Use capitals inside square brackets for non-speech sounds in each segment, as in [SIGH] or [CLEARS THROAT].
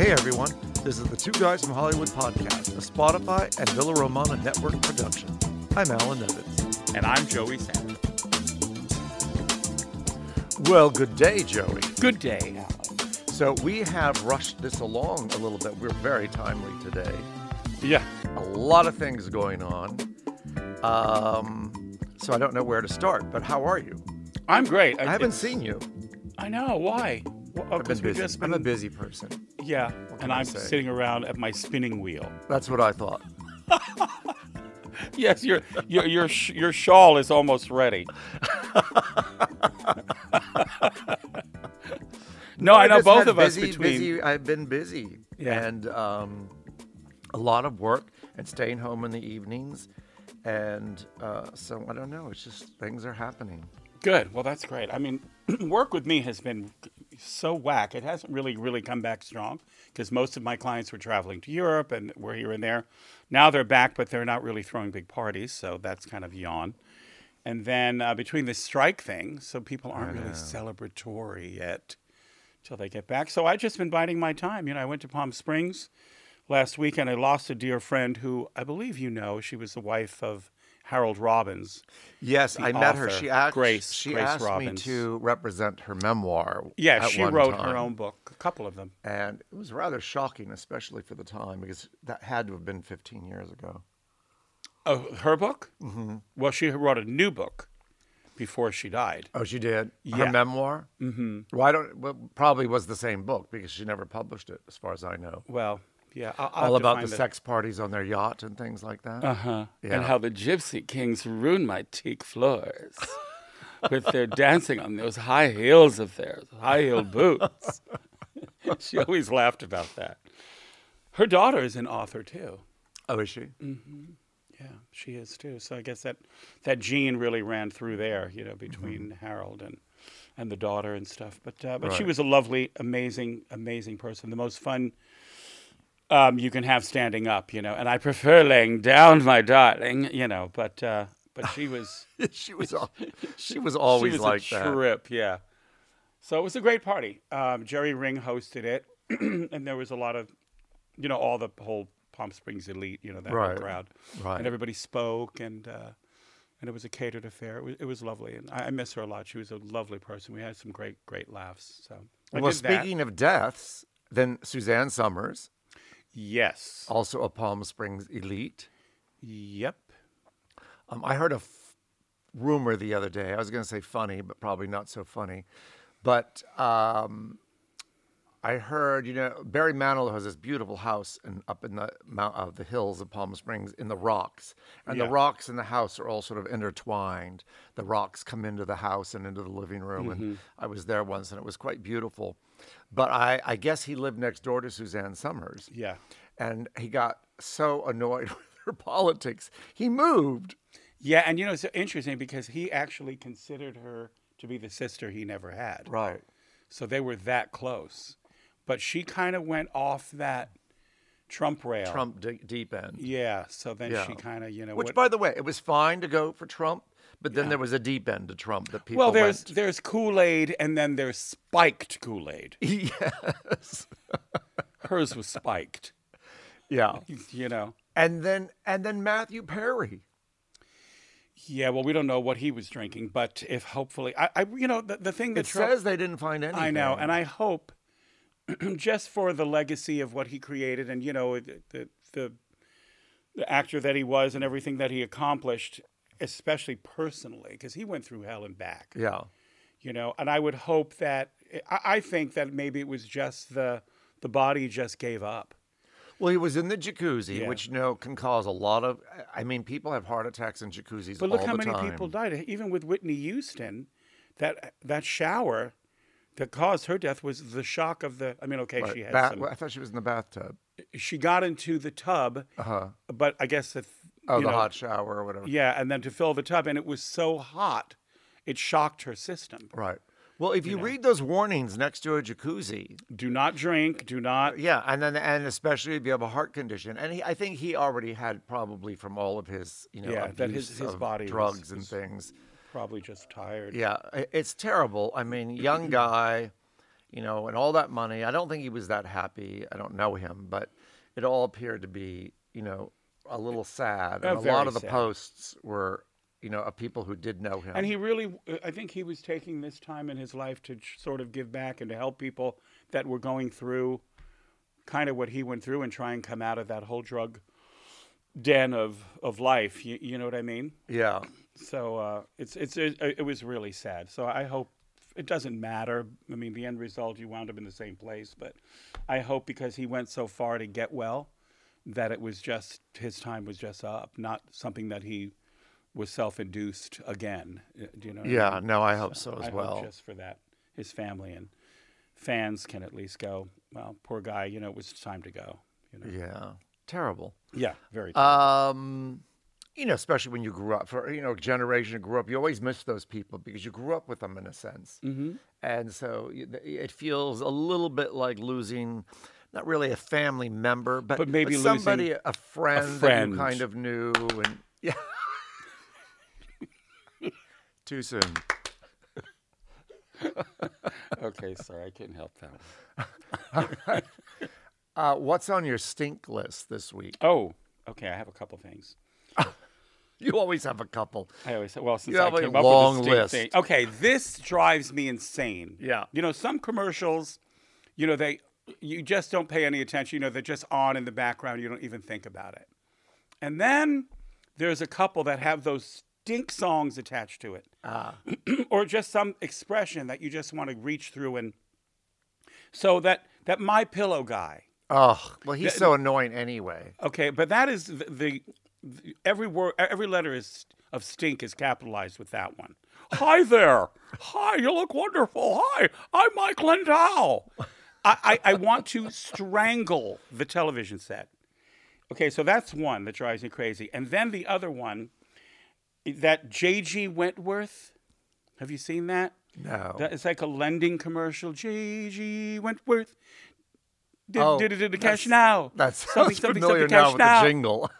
Hey everyone, this is the Two Guys from Hollywood podcast, a Spotify and Villa Romana network production. I'm Alan Evans. And I'm Joey Sanders. Well, good day, Joey. Good day, Alan. So we have rushed this along a little bit. We're very timely today. Yeah. A lot of things going on. Um, so I don't know where to start, but how are you? I'm great. I haven't seen you. I know. Why? Well, I've been busy. just I'm a busy person. Yeah. And I I'm say? sitting around at my spinning wheel. That's what I thought. Yes, your your your your shawl is almost ready. [LAUGHS] no, I know both of us busy, between. busy. I've been busy, Yeah. and um, a lot of work and staying home in the evenings, and uh, so I don't know. It's just things are happening. Good. Well, that's great. I mean, [CLEARS THROAT] work with me has been so whack. It hasn't really, really come back strong because most of my clients were traveling to Europe and were here and there. Now they're back, but they're not really throwing big parties, so that's kind of yawn. And then uh, between the strike thing, so people aren't really celebratory yet till they get back. So I've just been biding my time. You know, I went to Palm Springs last week and I lost a dear friend who I believe you know. She was the wife of Harold Robbins. Yes, I met her. She asked. Grace- she Grace asked Robbins. me to represent her memoir. Yeah, at she wrote time, her own book, a couple of them. and it was rather shocking, especially for the time, because that had to have been 15 years ago. Oh, her book? Mm-hmm. Well, she wrote a new book before she died. Oh, she did Yeah. her memoir. Mm-hmm. Well, I don't. Well, probably was the same book because she never published it, as far as I know. Well, yeah, I'll, I'll All about the find sex parties on their yacht and things like that. Uh huh. Yeah. And how the gypsy kings ruin my teak floors [LAUGHS] with their dancing on those high heels of theirs, high heel boots. [LAUGHS] she always laughed about that. Her daughter is an author too. Oh, is she? Yeah, she is too. So I guess that that gene really ran through there, you know, between Harold and and the daughter and stuff. But uh, but she was a lovely, amazing, amazing person. The most fun um, you can have standing up, you know. And I prefer laying down, my darling, you know. But uh, but she was [LAUGHS] she was. [LAUGHS] Al- she was always she was like a that. trip, yeah. So it was a great party. Um, Jerry Ring hosted it, [CLEARS THROAT] and there was a lot of, you know, all the whole Palm Springs elite, you know, that Right, whole crowd, right. and everybody spoke, and uh, and it was a catered affair. It was, it was lovely, and I, I miss her a lot. She was a lovely person. We had some great, great laughs. So I Well, did that. speaking of deaths, then Suzanne Somers, yes, also a Palm Springs elite. yep, Um, I heard a f- rumor the other day. I was going to say funny, but probably not so funny. But um, I heard, you know, Barry Manilow has this beautiful house in, up in the mount of the hills of Palm Springs in the rocks, and the rocks and the house are all sort of intertwined. The rocks come into the house and into the living room, Mm-hmm. and I was there once, and it was quite beautiful. But I, I guess he lived next door to Suzanne Somers yeah. and he got so annoyed [LAUGHS] with her politics, he moved. Yeah, and you know it's interesting because he actually considered her to be the sister he never had. Right. So they were that close. But she kind of went off that Trump rail. Trump d- deep end. Yeah. So then Yeah. she kind of, you know, Which, what- by the way, it was fine to go for Trump, but then there was a deep end to Trump that people well, there's went. there's Kool Aid and then there's spiked Kool Aid. [LAUGHS] yes. [LAUGHS] Hers was spiked. Yeah. [LAUGHS] You know. And then and then Matthew Perry. Yeah. Well, we don't know what he was drinking, but if hopefully, I, I you know, the, the thing that It Trump, says they didn't find anything. I know, and I hope [CLEARS THROAT] just for the legacy of what he created, and you know, the, the the actor that he was, and everything that he accomplished, especially personally, because he went through hell and back. Yeah. You know, and I would hope that I, I think that maybe it was just the the body just gave up. Well, he was in the jacuzzi, Yeah. which you know can cause a lot of. I mean, people have heart attacks in jacuzzis But look how many time. people died. Even with Whitney Houston, that that shower, that caused her death was the shock of the. I mean, okay, Right. she had Bath- some. I thought she was in the bathtub. She got into the tub, uh-huh. but I guess the. Oh, you the know, hot shower or whatever. Yeah, and then to fill the tub, and it was so hot, it shocked her system. Right. Well, if you read those warnings next to a jacuzzi, Do not drink. Do not. yeah, and then and especially if you have a heart condition, and he, I think he already had probably from all of his, you know, Yeah, that his- his body was- drugs and was- things. Probably just tired. Yeah, it's terrible. I mean, young [CLEARS THROAT] guy, you know, and all that money. I don't think he was that happy. I don't know him, but it all appeared to be, you know, a little sad. Uh, And a lot of the sad. posts were, you know, of people who did know him. And he really, I think he was taking this time in his life to sort of give back and to help people that were going through kind of what he went through and try and come out of that whole drug den of, of life. You, you know what I mean? yeah. So uh, it's it's it, it was really sad. So I hope it doesn't matter. I mean, the end result you wound up in the same place, but I hope because he went so far to get well that it was just his time was just up, not something that he was self-induced again. Uh, Do you know? what I Yeah. mean? No, I hope so as I well. just for that, his family and fans can at least go. Well, poor guy. You know, it was time to go. You know. Yeah. Terrible. Yeah, very. Um, you know, especially when you grew up for you know generation who grew up, you always miss those people because you grew up with them in a sense, mm-hmm. and so it feels a little bit like losing. Not really a family member, but, But maybe somebody, losing a friend, that friend. you kind of knew, and yeah. [LAUGHS] Too soon. [LAUGHS] okay, sorry, I couldn't help that. [LAUGHS] Uh, what's on your stink list this week? Oh, okay. I have a couple things. You always have a couple. I always say, well, since You I have a came up long with this list. thing. Okay, this drives me insane. Yeah. You know, some commercials, you know, they you just don't pay any attention. You know, they're just on in the background. You don't even think about it. And then there's a couple that have those stink songs attached to it, Ah. [CLEARS THROAT] or just some expression that you just want to reach through and. So that that my pillow guy. Oh, well, he's so annoying anyway. Okay, but that is the, the, the every word, every letter is of stink is capitalized with that one. Hi there. Hi, you look wonderful. Hi, I'm Mike Lindell. I, I, I want to strangle the television set. Okay, so that's one that drives me crazy. And then the other one, that J.G. Wentworth. Have you seen that? No. That, it's like a lending commercial. J.G. Wentworth. Did, Oh, did, did the cash now? That Something, something, familiar something, now with now. the jingle.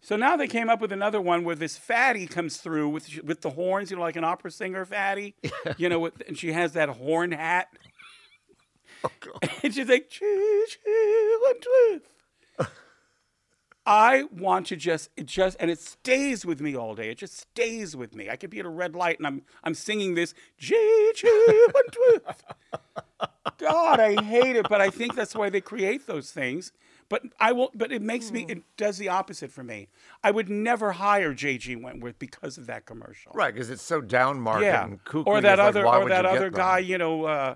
So now they came up with another one where this fatty comes through with with the horns, you know, like an opera singer fatty, [LAUGHS] you know, with, and she has that horn hat, Oh, [LAUGHS] and she's like, "Chee, chee, Wentworth." I want to just it just and it stays with me all day. It just stays with me. I could be at a red light and I'm I'm singing this chee, Wentworth. God, I hate it, but I think that's why they create those things. But I will. But it makes me. It does the opposite for me. I would never hire J.G. Wentworth because of that commercial. right, because it's so down market Yeah. and kooky. Or that it's like, other. or that other them? guy. You know. Uh,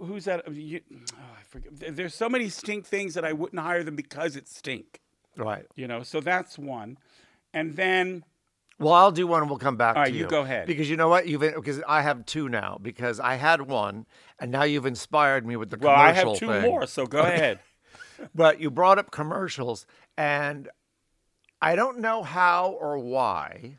who's that? Oh, you, oh, I forget. There's so many stink things that I wouldn't hire them because it stink. Right. You know. So that's one. And then Well, I'll do one and we'll come back All to you. you go ahead. Because you know what? You've because I have two now because I had one and now you've inspired me with the well, I have two thing. more. So go ahead. [LAUGHS] But you brought up commercials and I don't know how or why,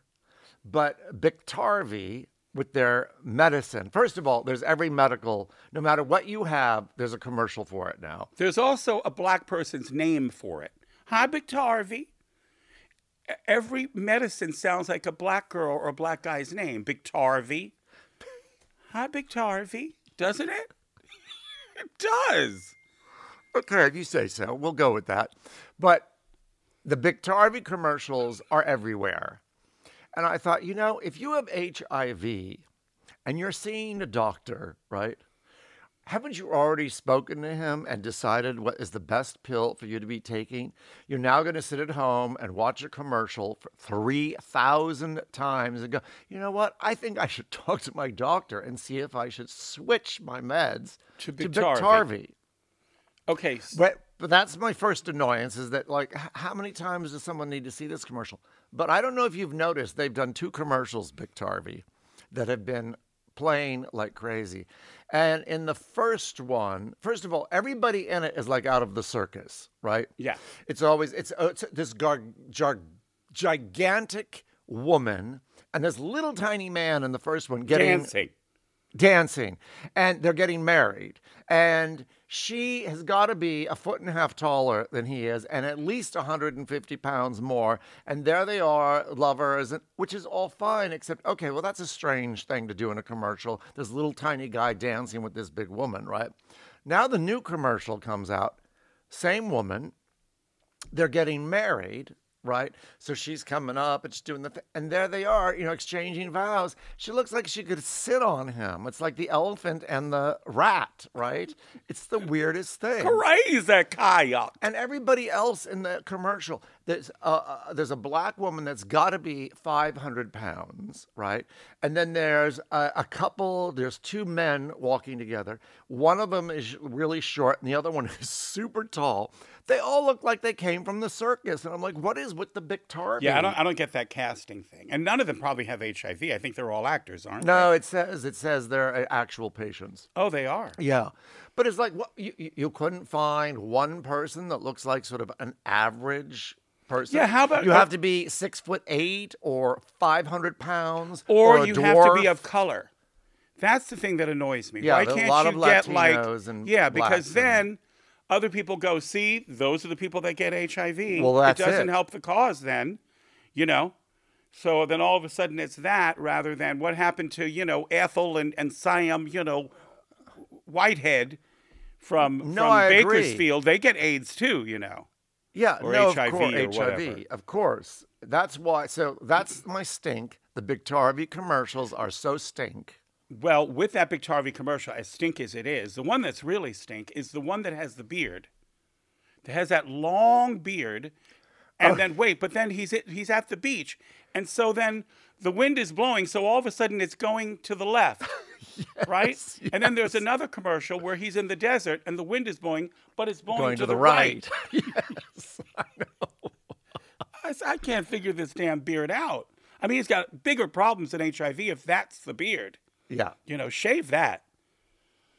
but Biktarvy with their medicine. First of all, there's every medical, no matter what you have, there's a commercial for it now. There's also a black person's name for it. Hi, Biktarvy. E- Every medicine sounds like a black girl or a black guy's name. Biktarvy. Hi, Biktarvy. Doesn't it? [LAUGHS] It does. Okay, if you say so, we'll go with that. But the Biktarvy commercials are everywhere. And I thought, you know, if you have HIV and you're seeing a doctor, right? Haven't you already spoken to him and decided what is the best pill for you to be taking? You're now going to sit at home and watch a commercial for 3,000 times and go, you know what? I think I should [LAUGHS] talk to my doctor and see if I should switch my meds To. Biktarvy. Okay. But but that's my first annoyance is that like how many times does someone need to see this commercial? But I don't know if you've noticed they've done two commercials, Biktarvy, that have been playing like crazy. And in the first one, first of all, everybody in it is like out of the circus, right? Yeah. It's always it's, uh, it's this gar, jar, gigantic woman and this little tiny man in the first one getting Dancing. dancing and they're getting married and she has got to be a foot and a half taller than he is and at least 150 pounds more. And there they are lovers which is all fine except okay well that's a strange thing to do in a commercial. This little tiny guy dancing with this big woman right? Now the new commercial comes out. Same woman. They're getting married, right? So she's coming up and she's doing the thing. And there they are, you know, exchanging vows. She looks like she could sit on him. It's like the elephant and the rat, right? It's the weirdest thing. Crazy kayak. And everybody else in the commercial, there's uh, uh, there's a black woman that's got to be 500 pounds, right? And then there's a, a couple. There's two men walking together. One of them is really short, and the other one [LAUGHS] is super tall. They all look like they came from the circus, and I'm like, what is with the Biktarvy? Yeah, I don't, I don't get that casting thing. And none of them probably have HIV. I think they're all actors, aren't they? No, it says it says they're uh, actual patients. Oh, they are. Yeah, but it's like what you, you- couldn't find one person that looks like sort of an average person. Yeah, how about- you have to be six foot eight or five hundred pounds, Or, a you have to be of color. That's the thing that annoys me. Yeah, Why there are a can't lot you of get like Latinos and yeah? Because and- then other people go, see, those are the people that get HIV. Well, that's it doesn't it. help the cause. Then, you know. So then all of a sudden it's that rather than what happened to you know Ethel and and Siam, you know, Whitehead from No, from. Bakersfield. They get AIDS too, you know. Yeah, or no, HIV of course, or HIV, whatever. of course. That's why. So that's my stink. The Big Biktarvy commercials are so stink. Well, with that Biktarvy commercial, as stink as it is, the one that's really stink is the one that has the beard. That has that long beard, and Oh. then wait, but then he's at, he's at the beach, and so then the wind is blowing, so all of a sudden it's going to the left, [LAUGHS] right? And then there's another commercial where he's in the desert and the wind is blowing, but it's blowing, Going to, to the, the right. right. [LAUGHS] yes, I know. I, I can't figure this damn beard out. I mean, he's got bigger problems than HIV if that's the beard. Yeah, You know, shave that.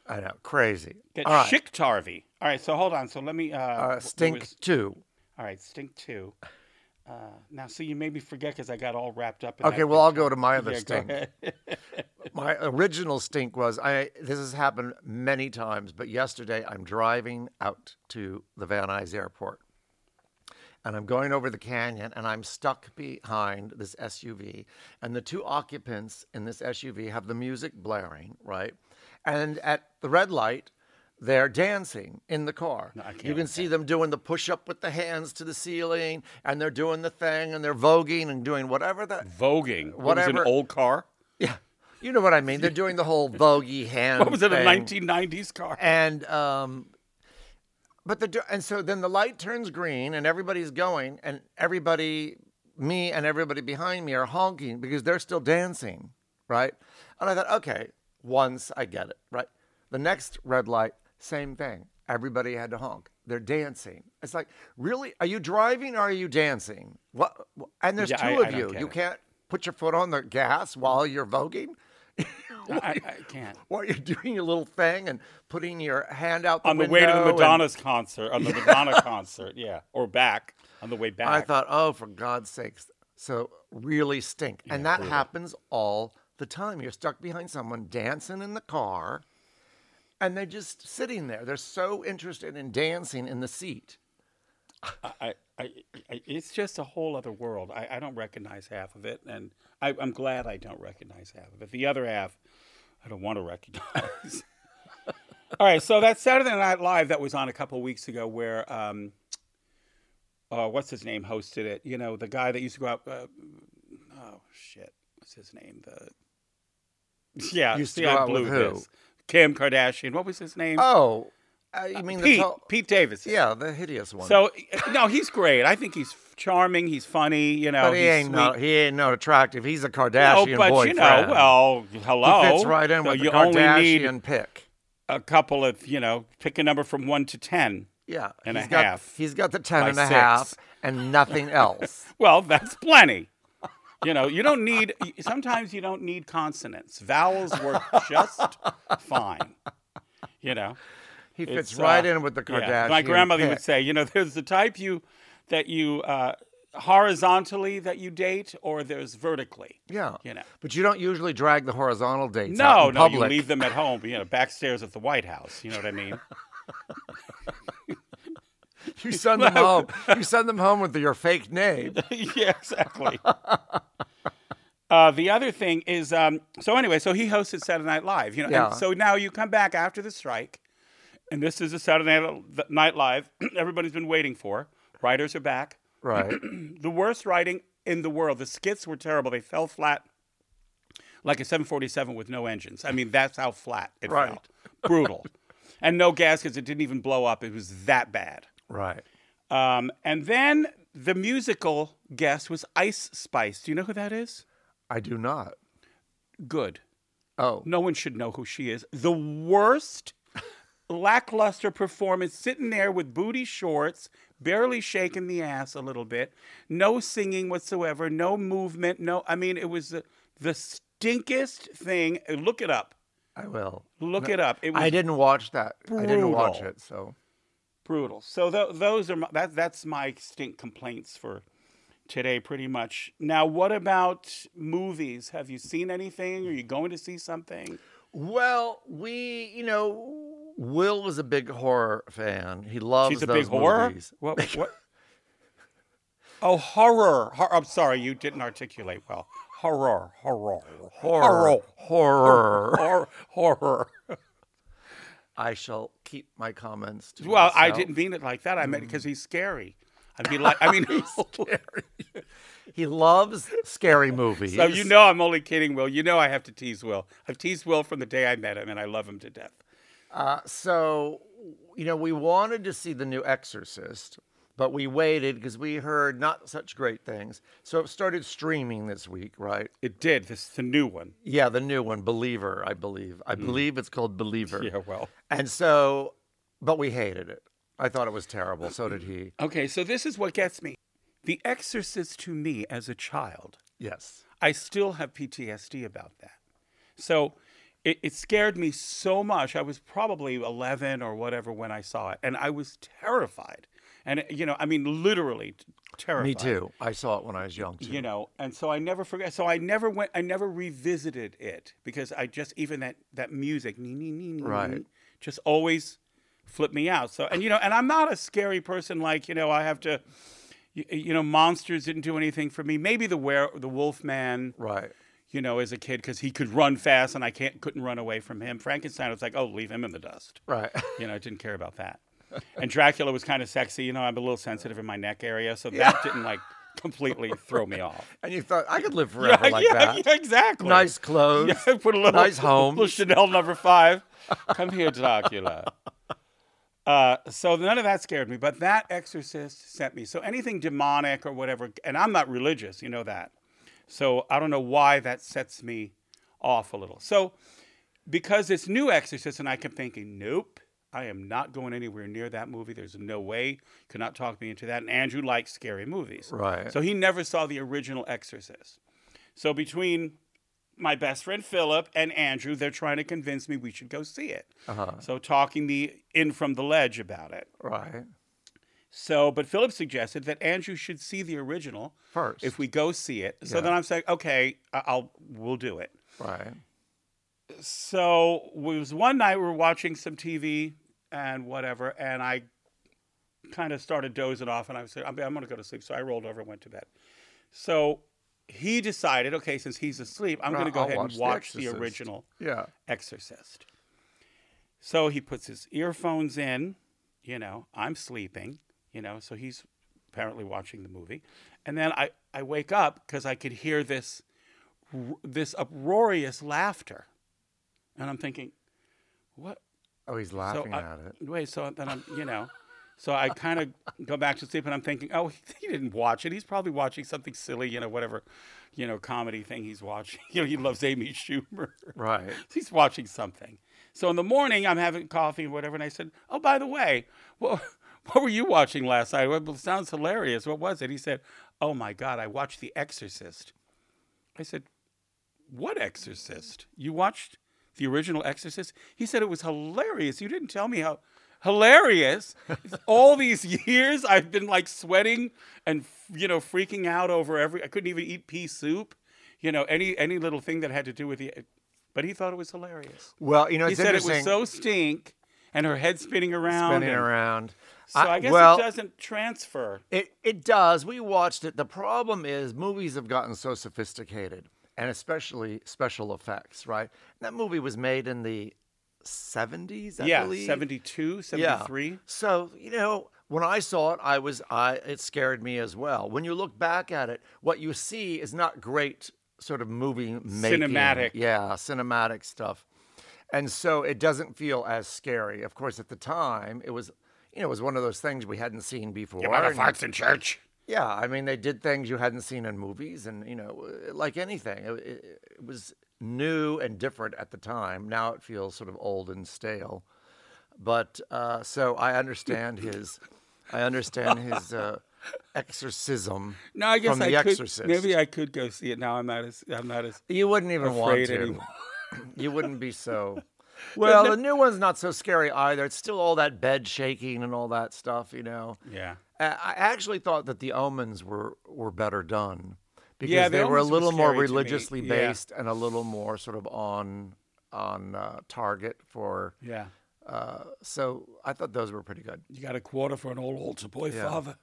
I know. Crazy. Get All right. Schick Tarvey. All right, so hold on. So let me. Uh, Uh, stink was- two. all right, stink two. Uh, now, see, you made me forget because I got all wrapped up. in Okay, well, I'll go to my other Yeah, stink. [LAUGHS] My original stink was I. This has happened many times, but yesterday I'm driving out to the Van Nuys Airport, and I'm going over the canyon, and I'm stuck behind this SUV, and the two occupants in this SUV have the music blaring, right, and at the red light. They're dancing in the car. Can't you can see them doing the push up with the hands to the ceiling, and they're doing the thing, and they're voguing and doing whatever that Voguing. What was an old car? [LAUGHS] yeah, you know what I mean. They're doing the whole [LAUGHS] voguey hand. What was it, a 1990s car? And um, but the and so then the light turns green and everybody's going and everybody, me and everybody behind me are honking because they're still dancing, right? And I thought, okay, once I get it, right? The next red light, same thing. Everybody had to honk. They're dancing. It's like, really? Are you driving or are you dancing? What? And there's Yeah, two I- of I you. You it. can't put your foot on the gas while you're voguing. [LAUGHS] I, I [LAUGHS] can't. while you're doing your little thing and putting your hand out the On the way to the and- Madonna's concert, on the Madonna [LAUGHS] concert, yeah, or back on the way back. I thought, oh, for God's sakes. So really stink. and that happens all the time. You're stuck behind someone dancing in the car and they're just sitting there. They're so interested in dancing in the seat. I, I, I, it's just a whole other world. I, I don't recognize half of it, and I, I'm glad I don't recognize half of it. The other half, I don't want to recognize. [LAUGHS] All right, so that Saturday Night Live that was on a couple of weeks ago, where um, uh, what's his name hosted it? You know, the guy that used to go out. Uh, oh shit, what's his name? The [LAUGHS] yeah, Used to see, go I out with blew who? this. Kim Kardashian. What was his name? Oh, uh, you mean the Pete. tall- Pete Davis. Yeah, the hideous one. So no, he's great. I think he's charming. He's funny. You know, but he ain't no, he ain't no attractive. He's a Kardashian No, but boyfriend. you know, well, hello. he fits right in So with you the Kardashian pick. a couple of, you know, pick a number from one to ten. Yeah, and a he's got, half He's got the ten and a six. half and nothing [LAUGHS] else. Well, that's plenty. You know, you don't need. Sometimes you don't need consonants. Vowels work just [LAUGHS] fine. You know. He fits It's, right uh, in with the Kardashian. yeah. My grandmother would say, you know, there's the type you that you uh, horizontally that you date, or there's vertically. Yeah. You know. But you don't usually drag the horizontal dates No, no, you leave them at home, you know, backstairs at the White House. You know what I mean? [LAUGHS] You send them [LAUGHS] home. You send them home with your fake name. [LAUGHS] yeah, exactly. Uh, the other thing is, um, so anyway, so he hosted Saturday Night Live, you know. Yeah. So now you come back after the strike, and this is a Saturday Night Live [CLEARS THROAT] everybody's been waiting for. Writers are back. [CLEARS THROAT] Right. The worst writing in the world. The skits were terrible. They fell flat like a 747 with no engines. I mean, that's how flat it Right. felt. Brutal. [LAUGHS] and no gaskets. It didn't even blow up. It was that bad. Right. Um, and then the musical guest was Ice Spice. Do you know who that is? I do not. Good. Oh. No one should know who she is. The worst lackluster performance, sitting there with booty shorts, barely shaking the ass a little bit, no singing whatsoever, no movement, no. I mean, it was the, the stinkest thing. Look it up. I will. Look it up. It was I didn't watch that. I didn't watch it. So brutal. So th- those are my, that. That's my stink complaints for today, pretty much. Now, what about movies? Have you seen anything? Are you going to see something? well, we, you know, Will was a big horror fan. He loves She's a those big horror. movies. What? [LAUGHS] What? oh, horror. Hor- I'm sorry, you didn't articulate well. Horror. Horror. Horror. Horror. Horror. Horror. I shall keep my comments to Well, I didn't mean it like that. I meant because mm. he's scary. I'd be like, I mean, [LAUGHS] he's [LAUGHS] scary. He loves scary movies. so you know I'm only kidding, Will. You know I have to tease Will. I've teased Will from the day I met him, and I love him to death. Uh, so, you know, we wanted to see the new Exorcist, but we waited because we heard not such great things. So it started streaming this week, right? It did. This is the new one. Yeah, the new one, Believer, I believe. I believe it's called Believer. Mm. Yeah, well. And so, but we hated it. I thought it was terrible. So did he. Okay, so this is what gets me. The Exorcist to me as a child Yes. I still have PTSD about that. So it, it scared me so much. I was probably 11 or whatever when I saw it, and I was terrified. And, you know, I mean, literally terrified. Me too. I saw it when I was young too. You know, and so I never forget. So I never went, I never revisited it because I just, even that, that music, nee, nee, nee, nee, Right. just always flipped me out. So, and, you know, and I'm not a scary person like, you know, I have to, you, you know, monsters didn't do anything for me. Maybe the were the wolf man, Right. You know, as a kid because he could run fast and I can't couldn't run away from him. Frankenstein was like, oh, leave him in the dust. Right. You know, I didn't care about that. [LAUGHS] And Dracula was kind of sexy. You know, I'm a little sensitive in my neck area, so that didn't like completely throw me off. [LAUGHS] and you thought, I could live forever like yeah, that. yeah, exactly. Nice clothes. [LAUGHS] Yeah, put a little nice home. little Chanel number five. Come here, Dracula. Uh, so none of that scared me, but that Exorcist sent me. So anything demonic or whatever, and I'm not religious, you know that. So I don't know why that sets me off a little. So because it's new Exorcist, and I kept thinking, nope, I am not going anywhere near that movie. There's no way. Could not talk me into that. And Andrew likes scary movies. Right. So he never saw the original Exorcist. So between my best friend Philip and Andrew, they're trying to convince me we should go see it. Uh-huh. So talking me in from the ledge about it. Right. So, but Philip suggested that Andrew should see the original First. if we go see it. So Yeah. then I'm saying, okay, I'll we'll do it. Right. So it was one night we were watching some TV and whatever, and I kind of started dozing off, and I said, I'm, I'm going to go to sleep. So I rolled over and went to bed. So he decided, okay, since he's asleep, I'm going to go I'll ahead watch and watch the Exorcist. original Yeah. Exorcist. So he puts his earphones in, you know, I'm sleeping, you know, so he's apparently watching the movie. And then I, I wake up because I could hear this this uproarious laughter. And I'm thinking, what? Oh, he's So laughing I- at it. Wait, so then I'm, you know, so I kind of go back to sleep and I'm thinking, oh, [LAUGHS] he didn't watch it. He's probably watching something silly, you know, whatever, you know, comedy thing he's watching. [LAUGHS] You know, he loves Amy Schumer. Right. [LAUGHS] he's watching something. So in the morning, I'm having coffee or whatever, and I said, "Oh, by the way, what, [LAUGHS] what were you watching last night? Well, it sounds hilarious. What was it?" He said, "Oh my God, I watched The Exorcist." I said, "What Exorcist? You watched the original Exorcist?" He said it was hilarious. You didn't tell me how hilarious. [LAUGHS] All these years I've been like sweating and you know freaking out over every. I couldn't even eat pea soup. You know any any little thing that had to do with the. But he thought it was hilarious. Well, you know, He said it was so stink, and her head spinning around. spinning and- around. So I, guess well, it doesn't transfer. It it does. We watched it. The problem is movies have gotten so sophisticated, and especially special effects. Right? That movie was made in the seventies. I yeah, believe. 72, Yeah. 73. So you know, when I saw it, I was I it scared me as well. When you look back at it, what you see is not great sort of movie making. Cinematic. Yeah, cinematic stuff. And so it doesn't feel as scary. Of course, at the time, it was, you know, it was one of those things we hadn't seen before. and- in church. yeah, I mean, they did things you hadn't seen in movies, and you know, like anything, it, it, it was new and different at the time. Now it feels sort of old and stale. But uh, so I understand his, I understand his uh, exorcism No, I guess from I The could. Exorcist. Maybe I could go see it now. I'm not as. I'm not as. you wouldn't even want afraid to. anymore. You wouldn't be so. [LAUGHS] Well, the new one's not so scary either. It's still all that bed shaking and all that stuff, you know. Yeah. I actually thought that the omens were were better done because Yeah, The they were a Omens were little more scary to me, religiously yeah. based and a little more sort of on on uh, target for. Yeah. Uh, so I thought those were pretty good. You got a quarter for an old altar boy Yeah. father.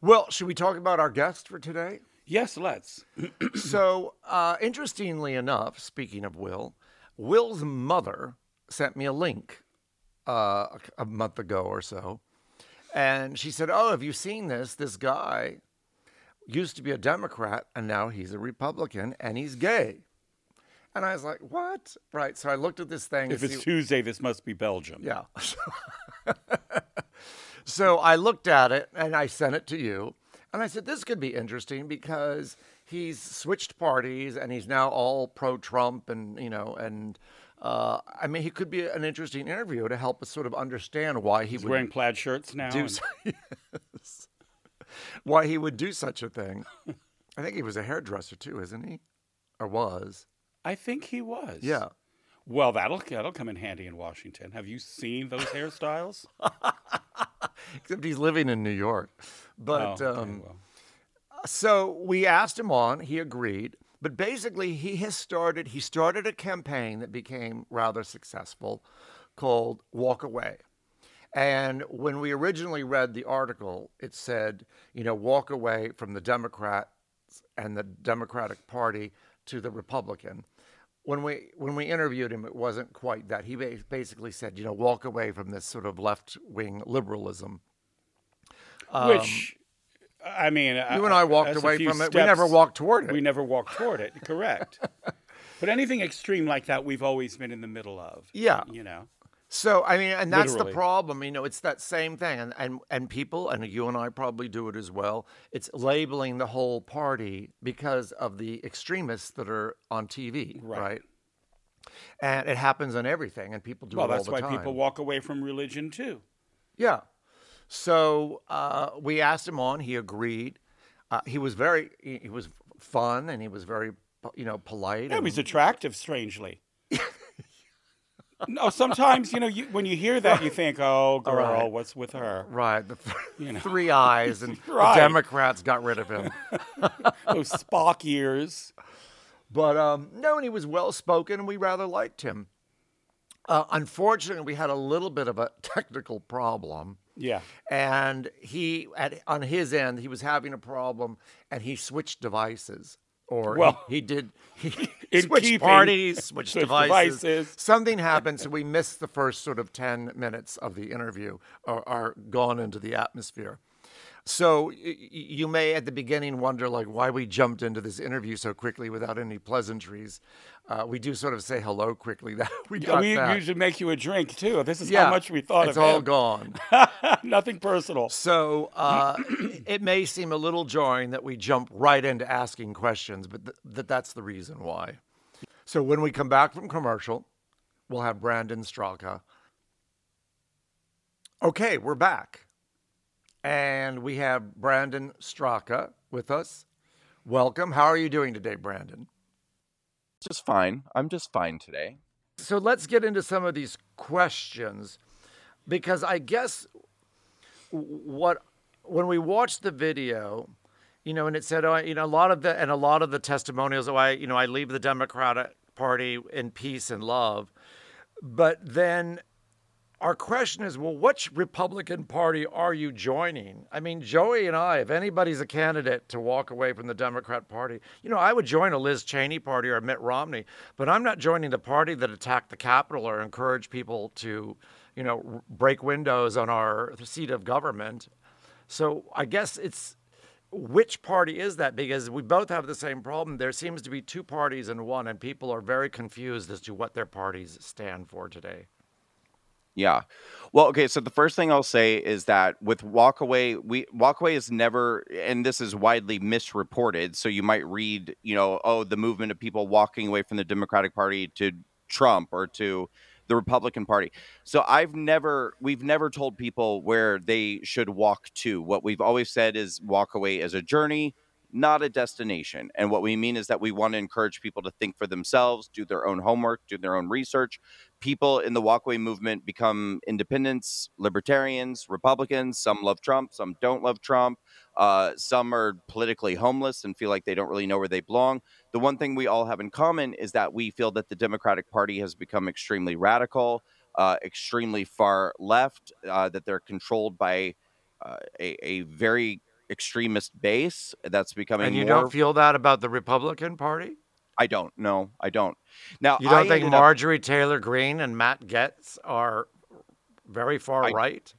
Well, should we talk about our guest for today? Yes, let's. [CLEARS THROAT] so, uh, interestingly enough, speaking of Will, Will's mother sent me a link uh, a month ago or so. And she said, Oh, have you seen this? This guy used to be a Democrat and now he's a Republican and he's gay. And I was like, What? Right. So I looked at this thing. If it's see- Tuesday, this must be Belgium. yeah. [LAUGHS] [LAUGHS] so I looked at it and I sent it to you. And I said, this could be interesting because he's switched parties and he's now all pro Trump and, you know, and uh, I mean, he could be an interesting interview to help us sort of understand why he He's would wearing plaid shirts now. do and- [LAUGHS] Yes. why he would do such a thing. I think he was a hairdresser too, isn't he? Or was. I think he was. Yeah. Well, that'll that'll come in handy in Washington. Have you seen those hairstyles? [LAUGHS] Except he's living in New York. But Oh, okay, um, well. So we asked him on, he agreed. But basically, he has started. He started a campaign that became rather successful, called "Walk Away." And when we originally read the article, it said, you know, walk away from the Democrats and the Democratic Party to the Republican. When we when we interviewed him, it wasn't quite that. He basically said, you know, walk away from this sort of left wing liberalism. Which, I mean, Um, You and I walked away from it. We never walked toward it. We never walked toward it. Correct. [LAUGHS] but anything extreme like that, we've always been in the middle of. Yeah. You know. So I mean, and that's Literally. the problem. You know, it's that same thing, and and and people, and you and I probably do it as well. It's labeling the whole party because of the extremists that are on TV, right? Right. And it happens on everything, and people do Well, it all that's why people walk away from religion too. Yeah. So uh, we asked him on. He agreed. Uh, he was very. He, he was fun, and he was very, you know, polite. Yeah, and, he's attractive, strangely. [LAUGHS] no, sometimes you know you, when you hear that, you think, "Oh, [LAUGHS] girl, right. what's with her?" Right, the [LAUGHS] th- You know. three eyes, and Right. the Democrats got rid of him. Those Spock ears. But um, no, and he was well spoken, and we rather liked him. Uh, unfortunately, we had a little bit of a technical problem, Yeah. and he, at on his end, he was having a problem, and he switched devices, or he- Well, he, did he [LAUGHS] [LAUGHS] switched keeping- parties, [LAUGHS] switched switched devices. devices. Something happened, so we missed the first sort of ten minutes of the interview, or are gone into the atmosphere. So you may at the beginning wonder like why we jumped into this interview so quickly without any pleasantries. Uh, we do sort of say hello quickly. [LAUGHS] That we got we that. usually make you a drink too. This is yeah, how much we thought it's of all him. gone. [LAUGHS] Nothing personal. So uh, [CLEARS THROAT] it may seem a little jarring that we jump right into asking questions, but th- that that's the reason why. So when we come back from commercial, we'll have Brandon Straka. Okay, we're back. And we have Brandon Straka with us. Welcome. How are you doing today, Brandon? just fine. I'm just fine today. So let's get into some of these questions because I guess what when we watched the video, you know, and it said, oh, you know, a lot of the and a lot of the testimonials, oh, I, you know, I leave the Democratic Party in peace and love, but then our question is, well, which Republican Party are you joining? I mean, Joey and I, if anybody's a candidate to walk away from the Democrat Party, you know, I would join a Liz Cheney party or a Mitt Romney, but I'm not joining the party that attacked the Capitol or encouraged people to, you know, break windows on our seat of government. So I guess it's which party is that? Because we both have the same problem. There seems to be two parties in one, and people are very confused as to what their parties stand for today. Yeah. Well, okay, so the first thing I'll say is that with Walkaway, we Walkaway is never and this is widely misreported, so you might read, you know, oh, the movement of people walking away from the Democratic Party to Trump or to the Republican Party. So I've never we've never told people where they should walk to. What we've always said is Walkaway is a journey not a destination. And what we mean is that we want to encourage people to think for themselves, do their own homework, do their own research. People in the walkaway movement become independents, libertarians, Republicans. Some love Trump, some don't love Trump. Uh, some are politically homeless and feel like they don't really know where they belong. The one thing we all have in common is that we feel that the Democratic Party has become extremely radical, uh, extremely far left, uh, that they're controlled by uh, a, a very extremist base that's becoming. And you more... don't feel that about the Republican Party? I don't. No, I don't. Now you don't I think Marjorie up... Taylor Greene and Matt Gaetz are very far I... right?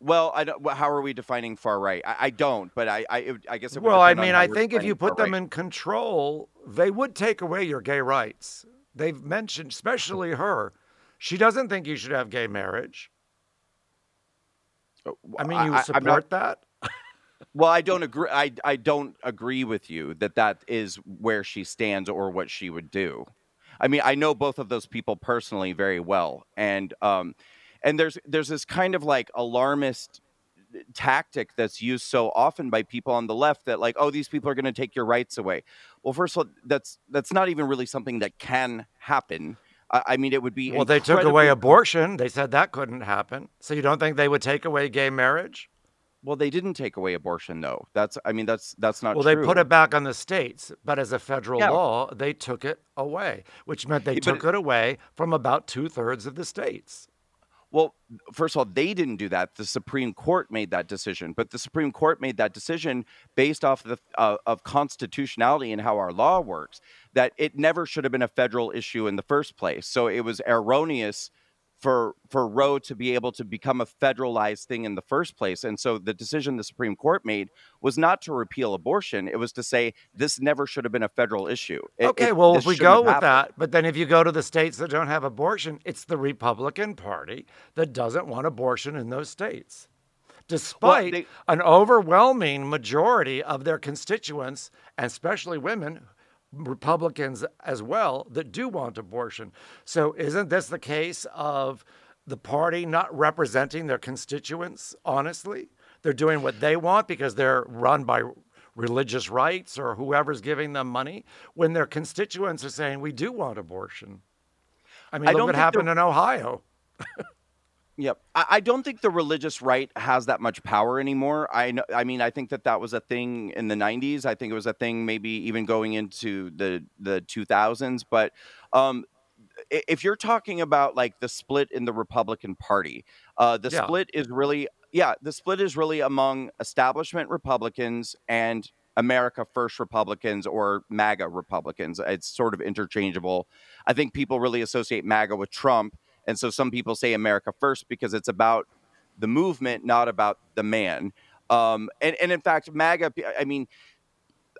well, I don't. How are we defining far right? I, I don't, but I, I, I guess. well, I mean, I think if you put them right. in control, they would take away your gay rights. They've mentioned, especially her, she doesn't think you should have gay marriage. Uh, I mean, you support not, that? Well, I don't agree. I I don't agree with you that that is where she stands or what she would do. I mean, I know both of those people personally very well, and um, and there's there's this kind of like alarmist tactic that's used so often by people on the left that like oh these people are going to take your rights away well first of all that's that's not even really something that can happen I, I mean it would be well incredibly- they took away abortion they said that couldn't happen so you don't think they would take away gay marriage well, they didn't take away abortion, though. That's, I mean, that's that's not. True. Well, true. they put it back on the states, but as a federal yeah. law, they took it away, which meant they yeah, took it away from about two thirds of the states. Well, first of all, they didn't do that. The Supreme Court made that decision, but the Supreme Court made that decision based off the, uh, of constitutionality and how our law works. That it never should have been a federal issue in the first place. So it was erroneous for for Roe to be able to become a federalized thing in the first place. And so the decision the Supreme Court made was not to repeal abortion; it was to say this never should have been a federal issue. It, okay, it, well, if we go with that, but then if you go to the states that don't have abortion, it's the Republican Party that doesn't want abortion in those states. Despite well, they, an overwhelming majority of their constituents, and especially women, Republicans as well that do want abortion. So, isn't this the case of the party not representing their constituents honestly? They're doing what they want because they're run by religious rights or whoever's giving them money when their constituents are saying, we do want abortion. I mean, I look what happened in Ohio. [LAUGHS] Yep. I, I, don't think the religious right has that much power anymore. I know, I mean, I think that that was a thing in the 90s. I think it was a thing maybe even going into the, the 2000s. But um, if you're talking about like the split in the Republican Party, uh, the yeah. split is really, yeah, the split is really among establishment Republicans and America First Republicans or MAGA Republicans. It's sort of interchangeable. I think people really associate MAGA with Trump and so some people say America first because it's about the movement, not about the man. Um, and, and in fact, MAGA, I mean,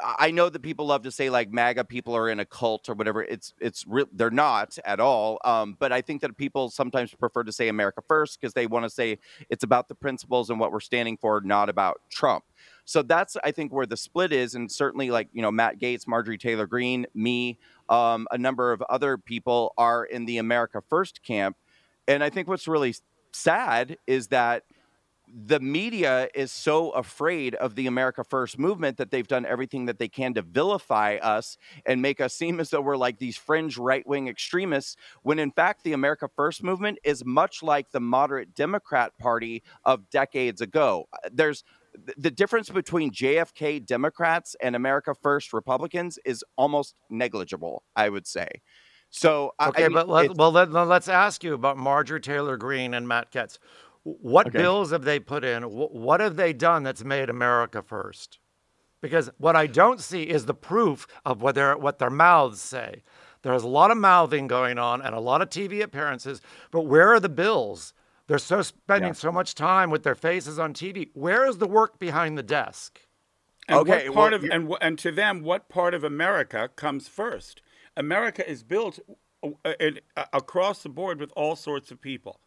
I know that people love to say like MAGA people are in a cult or whatever. It's it's re- they're not at all. Um, but I think that people sometimes prefer to say America first because they want to say it's about the principles and what we're standing for, not about Trump. So that's I think where the split is, and certainly like you know Matt Gaetz, Marjorie Taylor Greene, me, um, a number of other people are in the America First camp. And I think what's really sad is that the media is so afraid of the America First movement that they've done everything that they can to vilify us and make us seem as though we're like these fringe right wing extremists, when in fact, the America First movement is much like the moderate Democrat Party of decades ago. There's the difference between JFK Democrats and America First Republicans is almost negligible, I would say. So, okay, I mean, but let, well, let, us ask you about Marjorie Taylor Greene and Matt Gaetz. What okay. bills have they put in? What have they done that's made America first? Because what I don't see is the proof of what their, what their mouths say. There's a lot of mouthing going on and a lot of TV appearances, but where are the bills? They're so spending yeah. so much time with their faces on TV. Where is the work behind the desk? And okay, what part well, of and and to them, what part of America comes first? America is built uh, uh, across the board with all sorts of people.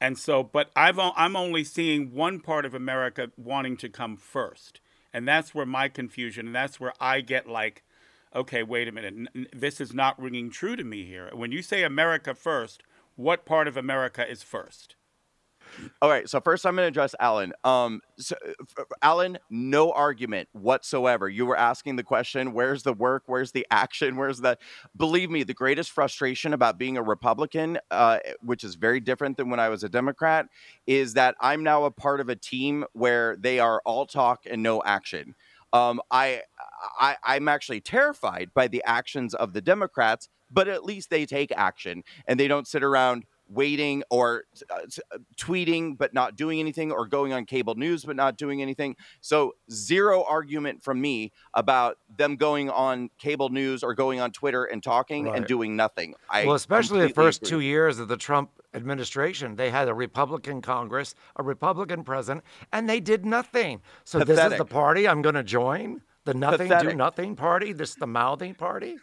And so, but I've I'm only seeing one part of America wanting to come first, and that's where my confusion, and that's where I get like, okay, wait a minute, this is not ringing true to me here. When you say America first, what part of America is first? All right. So first, I'm going to address Alan. Um, so, Alan, no argument whatsoever. You were asking the question, "Where's the work? Where's the action? Where's the?" Believe me, the greatest frustration about being a Republican, uh, which is very different than when I was a Democrat, is that I'm now a part of a team where they are all talk and no action. Um, I, I, I'm actually terrified by the actions of the Democrats, but at least they take action and they don't sit around waiting or uh, uh, tweeting but not doing anything or going on cable news but not doing anything. So, zero argument from me about them going on cable news or going on Twitter and talking right. and doing nothing. I well, especially the first agree. two years of the Trump administration, they had a Republican Congress, a Republican president, and they did nothing. So, Pathetic. this is the party I'm going to join? The nothing Pathetic. do nothing party. This the mouthing party.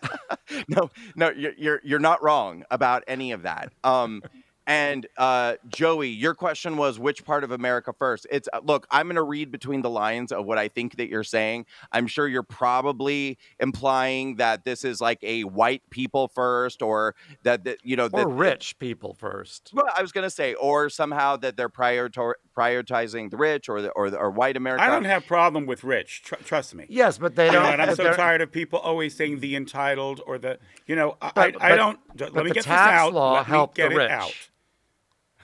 [LAUGHS] no, no, you're, you're you're not wrong about any of that. Um, and uh, Joey, your question was which part of America first? It's uh, look, I'm going to read between the lines of what I think that you're saying. I'm sure you're probably implying that this is like a white people first, or that, that you know, or rich people first. Well, I was going to say, or somehow that they're prioritizing the rich or the, or the, or white America. I don't have problem with rich. Tr- trust me. Yes, but they don't. and I'm so tired of people always saying the entitled or the you know. But, I, I, I don't. let me get this out. Let me get it out.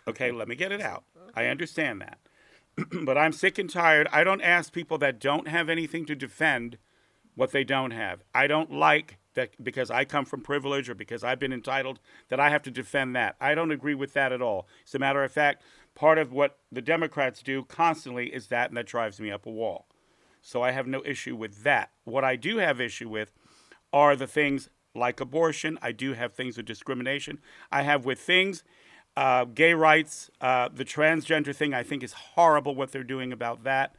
Okay, mm-hmm. let me get it out. I understand that. [CLEARS THROAT] but I'm sick and tired. I don't ask people that don't have anything to defend what they don't have. I don't like that because I come from privilege or because I've been entitled that I have to defend that. I don't agree with that at all. As a matter of fact, part of what the Democrats do constantly is that, and that drives me up a wall. So I have no issue with that. What I do have issue with are the things like abortion. I do have things with discrimination. I have with things uh, gay rights, uh, the transgender thing, I think is horrible what they're doing about that.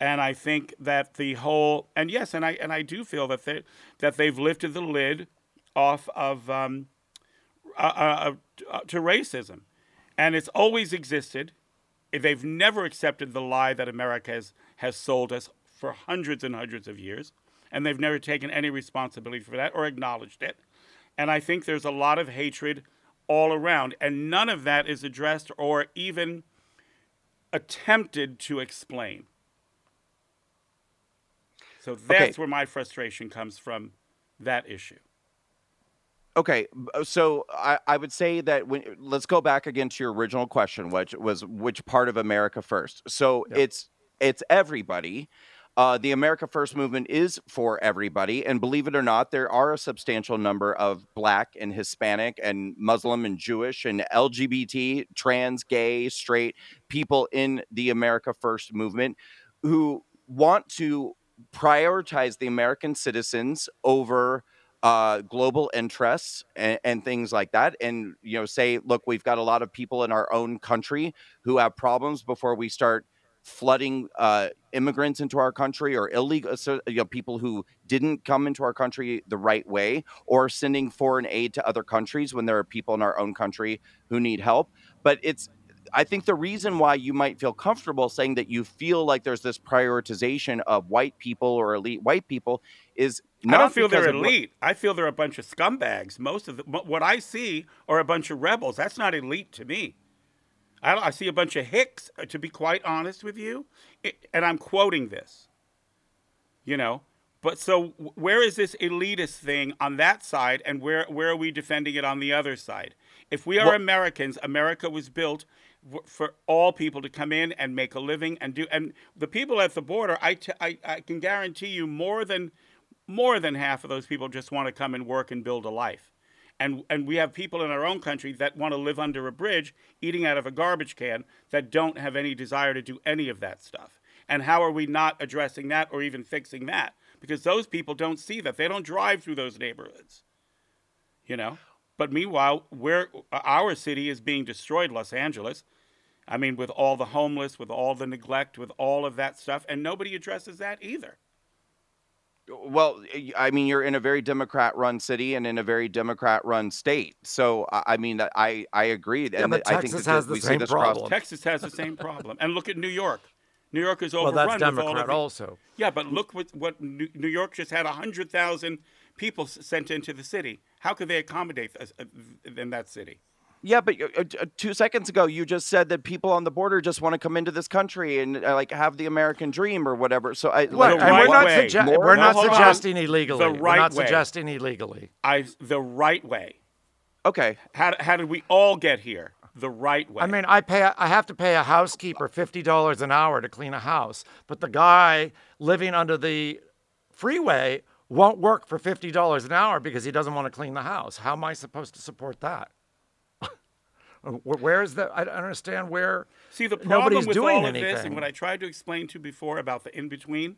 And I think that the whole, and yes, and I and I do feel that they that they've lifted the lid off of um, uh, uh, uh to racism, and it's always existed. They've never accepted the lie that America has, has sold us for hundreds and hundreds of years, and they've never taken any responsibility for that or acknowledged it. And I think there's a lot of hatred all around. And none of that is addressed or even attempted to explain. So that's okay. where my frustration comes from that issue. Okay, uh, so I, I would say that when let's go back again to your original question, which was which part of America first. So yep. it's it's everybody, uh, the America First movement is for everybody. And believe it or not, there are a substantial number of Black and Hispanic and Muslim and Jewish and LGBT, trans, gay, straight people in the America First movement who want to prioritize the American citizens over uh, global interests and, and, things like that and you know say look we've got a lot of people in our own country who have problems before we start flooding uh, immigrants into our country or illegal so, you know, people who didn't come into our country the right way or sending foreign aid to other countries when there are people in our own country who need help but it's I think the reason why you might feel comfortable saying that you feel like there's this prioritization of white people or elite white people is I don't feel they're elite. What, I feel they're a bunch of scumbags. Most of the, what I see are a bunch of rebels. That's not elite to me. I, I see a bunch of hicks, uh, to be quite honest with you, it, and I'm quoting this. You know, but so where is this elitist thing on that side, and where where are we defending it on the other side? If we are well, Americans, America was built for all people to come in and make a living and do. And the people at the border, I, t- I, I can guarantee you, more than more than half of those people just want to come and work and build a life. And, and we have people in our own country that want to live under a bridge, eating out of a garbage can, that don't have any desire to do any of that stuff. And how are we not addressing that or even fixing that? Because those people don't see that. They don't drive through those neighborhoods. You know? But meanwhile, where our city is being destroyed, Los Angeles, I mean, with all the homeless, with all the neglect, with all of that stuff, and nobody addresses that either. Well, I mean, you're in a very Democrat-run city and in a very Democrat-run state. So, I mean, I I agree. Yeah, and but I Texas think has the same problem. Texas has the same problem. And look at New York. New York is overrun. Well, that's Democrat the, also. Yeah, but look what, what New York just had 100,000 people sent into the city. How could they accommodate uh, uh, in that city? Yeah, but uh, uh, two seconds ago you just said that people on the border just want to come into this country and uh, like have the American dream or whatever. So I, like, right we're not, suge- we're not suggesting on. illegally. The right we're not way. suggesting illegally. I the right way. Okay. How how did we all get here? The right way. I mean, I pay. I have to pay a housekeeper fifty dollars an hour to clean a house, but the guy living under the freeway won't work for fifty dollars an hour because he doesn't want to clean the house. How am I supposed to support that? Where is the? I don't understand where. See the problem with all of anything. this, and what I tried to explain to you before about the in between,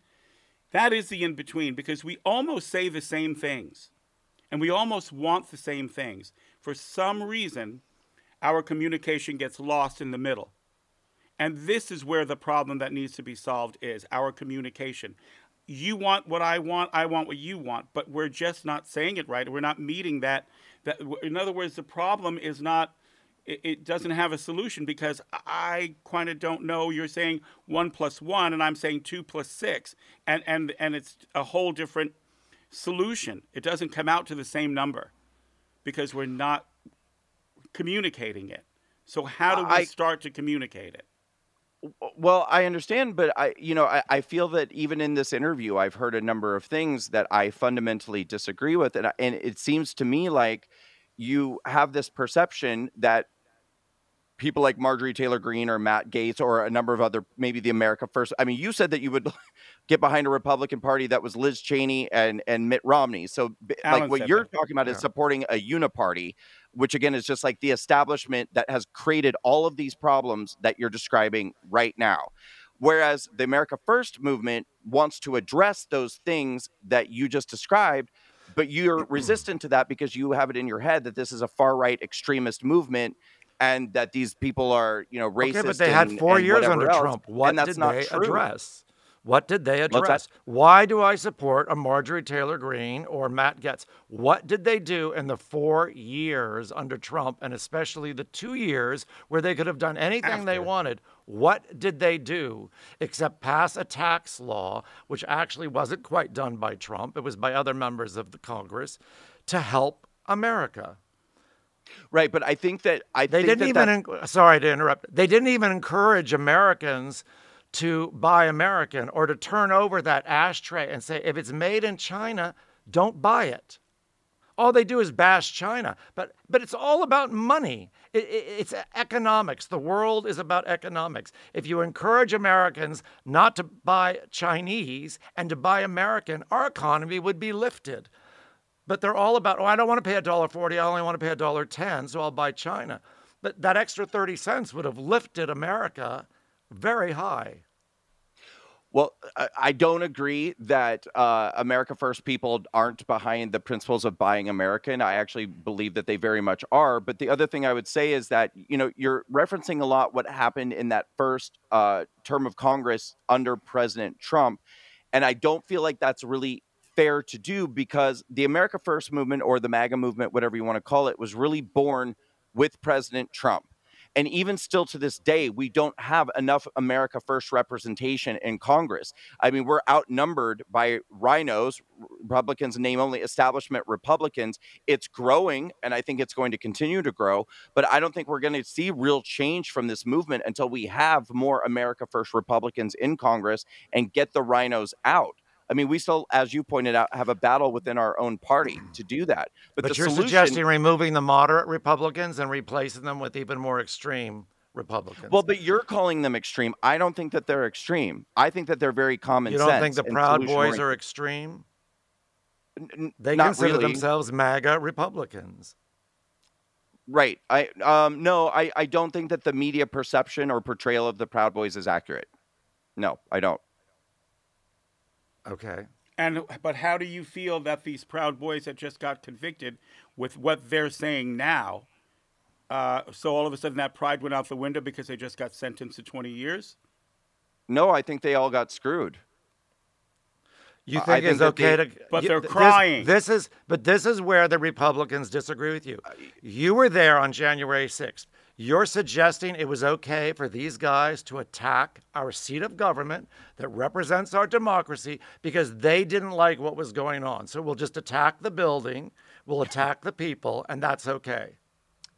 that is the in between because we almost say the same things, and we almost want the same things. For some reason, our communication gets lost in the middle, and this is where the problem that needs to be solved is our communication. You want what I want, I want what you want, but we're just not saying it right. We're not meeting that. That in other words, the problem is not it, it doesn't have a solution because I kind of don't know. You're saying one plus one, and I'm saying two plus six, and and and it's a whole different solution. It doesn't come out to the same number because we're not communicating it. So how do we I, start to communicate it? Well, I understand, but I, you know, I, I feel that even in this interview, I've heard a number of things that I fundamentally disagree with, and, I, and it seems to me like you have this perception that people like Marjorie Taylor Greene or Matt Gaetz or a number of other, maybe the America First. I mean, you said that you would [LAUGHS] get behind a Republican Party that was Liz Cheney and and Mitt Romney. So, Alan like what you're that. talking about yeah. is supporting a uniparty, which again is just like the establishment that has created all of these problems that you're describing right now. Whereas the America First movement wants to address those things that you just described, but you're [CLEARS THROAT] resistant to that because you have it in your head that this is a far right extremist movement and that these people are, you know, racist. Okay, but they had four years under else, Trump. What did they true. address? What did they address? Why do I support a Marjorie Taylor Greene or Matt Gaetz? What did they do in the four years under Trump, and especially the two years where they could have done anything After. they wanted? What did they do except pass a tax law, which actually wasn't quite done by Trump? It was by other members of the Congress to help America. Right, but I think that I they think didn't that even. that... En- sorry to interrupt. They didn't even encourage Americans to buy American or to turn over that ashtray and say, if it's made in China, don't buy it. All they do is bash China, but but it's all about money. It, it, it's economics. The world is about economics. If you encourage Americans not to buy Chinese and to buy American, our economy would be lifted. But they're all about, oh, I don't want to pay a dollar forty. I only want to pay a dollar ten, so I'll buy China. But that extra thirty cents would have lifted America very high. Well, I don't agree that uh, America First people aren't behind the principles of buying American. I actually believe that they very much are. But the other thing I would say is that you know you're referencing a lot what happened in that first uh, term of Congress under President Trump, and I don't feel like that's really fair to do because the America First movement or the MAGA movement, whatever you want to call it, was really born with President Trump. And even still to this day, we don't have enough America First representation in Congress. I mean, we're outnumbered by RINOs, Republicans, name only establishment Republicans. It's growing, and I think it's going to continue to grow. But I don't think we're going to see real change from this movement until we have more America First Republicans in Congress and get the RINOs out. I mean, we still, as you pointed out, have a battle within our own party [CLEARS THROAT] to do that. But, the you're solution, suggesting removing the moderate Republicans and replacing them with even more extreme Republicans. well, but you're calling them extreme. I don't think that they're extreme. I think that they're very common sense. you don't sense. think the Proud Boys are extreme? N- They consider really. themselves MAGA Republicans. Right. I um no, I I don't think that the media perception or portrayal of the Proud Boys is accurate. No, I don't. Okay. And but how do you feel that these Proud Boys that just got convicted, with what they're saying now, uh, so all of a sudden that pride went out the window because they just got sentenced to 20 years? No, I think they all got screwed. You I- I think it's okay they- to But you- they're this- crying. This, is but this is where the Republicans disagree with you. You were there on January 6th. You're suggesting it was okay for these guys to attack our seat of government that represents our democracy because they didn't like what was going on. So we'll just attack the building, we'll attack the people, and that's okay.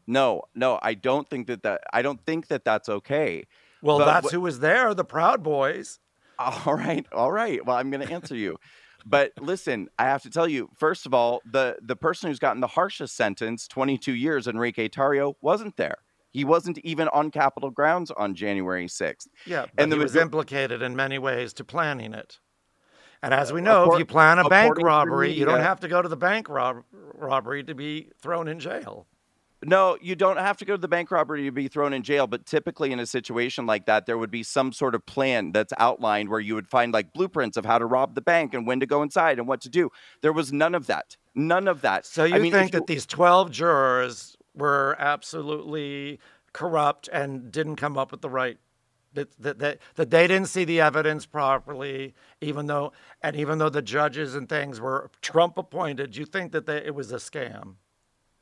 No, no, I don't think that that I don't think that that's okay. Well, But that's wh- who was there, the Proud Boys. All right, all right. Well, I'm going to answer you. But listen, I have to tell you, first of all, the the person who's gotten the harshest sentence, 22 years, Enrique Tarrio, wasn't there. He wasn't even on Capitol grounds on January 6th. Yeah, And he was major- implicated in many ways to planning it. And as we uh, know, if you plan a bank robbery, you don't have to go to the bank rob- robbery to be thrown in jail. No, you don't have to go to the bank robbery to be thrown in jail, but typically in a situation like that, there would be some sort of plan that's outlined where you would find like blueprints of how to rob the bank and when to go inside and what to do. There was none of that. None of that. So you I mean, think that these 12 jurors were absolutely corrupt and didn't come up with the right that, that, that, they didn't see the evidence properly, even though and even though the judges and things were Trump appointed, you think that they, it was a scam?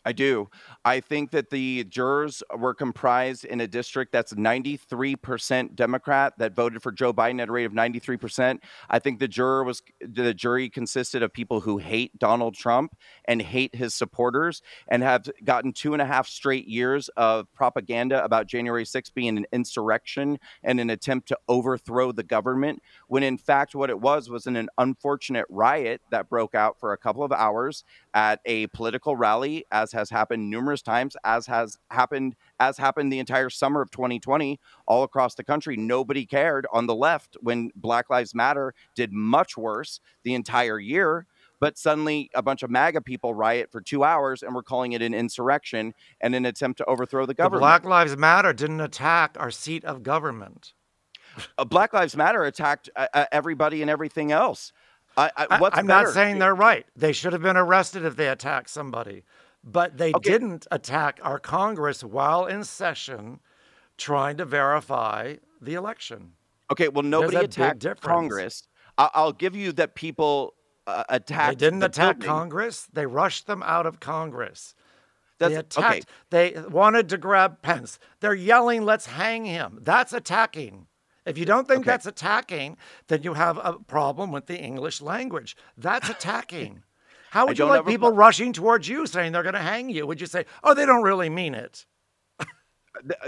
I do. I think that the jurors were comprised in a district that's 93% Democrat that voted for Joe Biden at a rate of 93%. I think the juror was the jury consisted of people who hate Donald Trump and hate his supporters and have gotten two and a half straight years of propaganda about January 6th being an insurrection and an attempt to overthrow the government, when in fact what it was was an, an unfortunate riot that broke out for a couple of hours at a political rally, as has happened numerous times, as has happened as happened the entire summer of 2020 all across the country. Nobody cared on the left when Black Lives Matter did much worse the entire year. But suddenly, a bunch of MAGA people riot for two hours, and we're calling it an insurrection and an attempt to overthrow the The government. Black Lives Matter didn't attack our seat of government. Uh, Black Lives Matter attacked uh, uh, everybody and everything else. I, I, I- what's I'm better? not saying they're right. They should have been arrested if they attacked somebody. But they Okay. didn't attack our Congress while in session trying to verify the election. Okay, well, nobody attacked. Congress. I'll give you that people uh, attacked. They didn't the attack building. Congress. They rushed them out of Congress. they attacked. okay. They wanted to grab Pence. They're yelling, "Let's hang him." That's attacking. If you don't think Okay. that's attacking, then you have a problem with the English language. That's attacking. How would you like people pro- rushing towards you saying they're going to hang you? Would you say, "Oh, they don't really mean it"?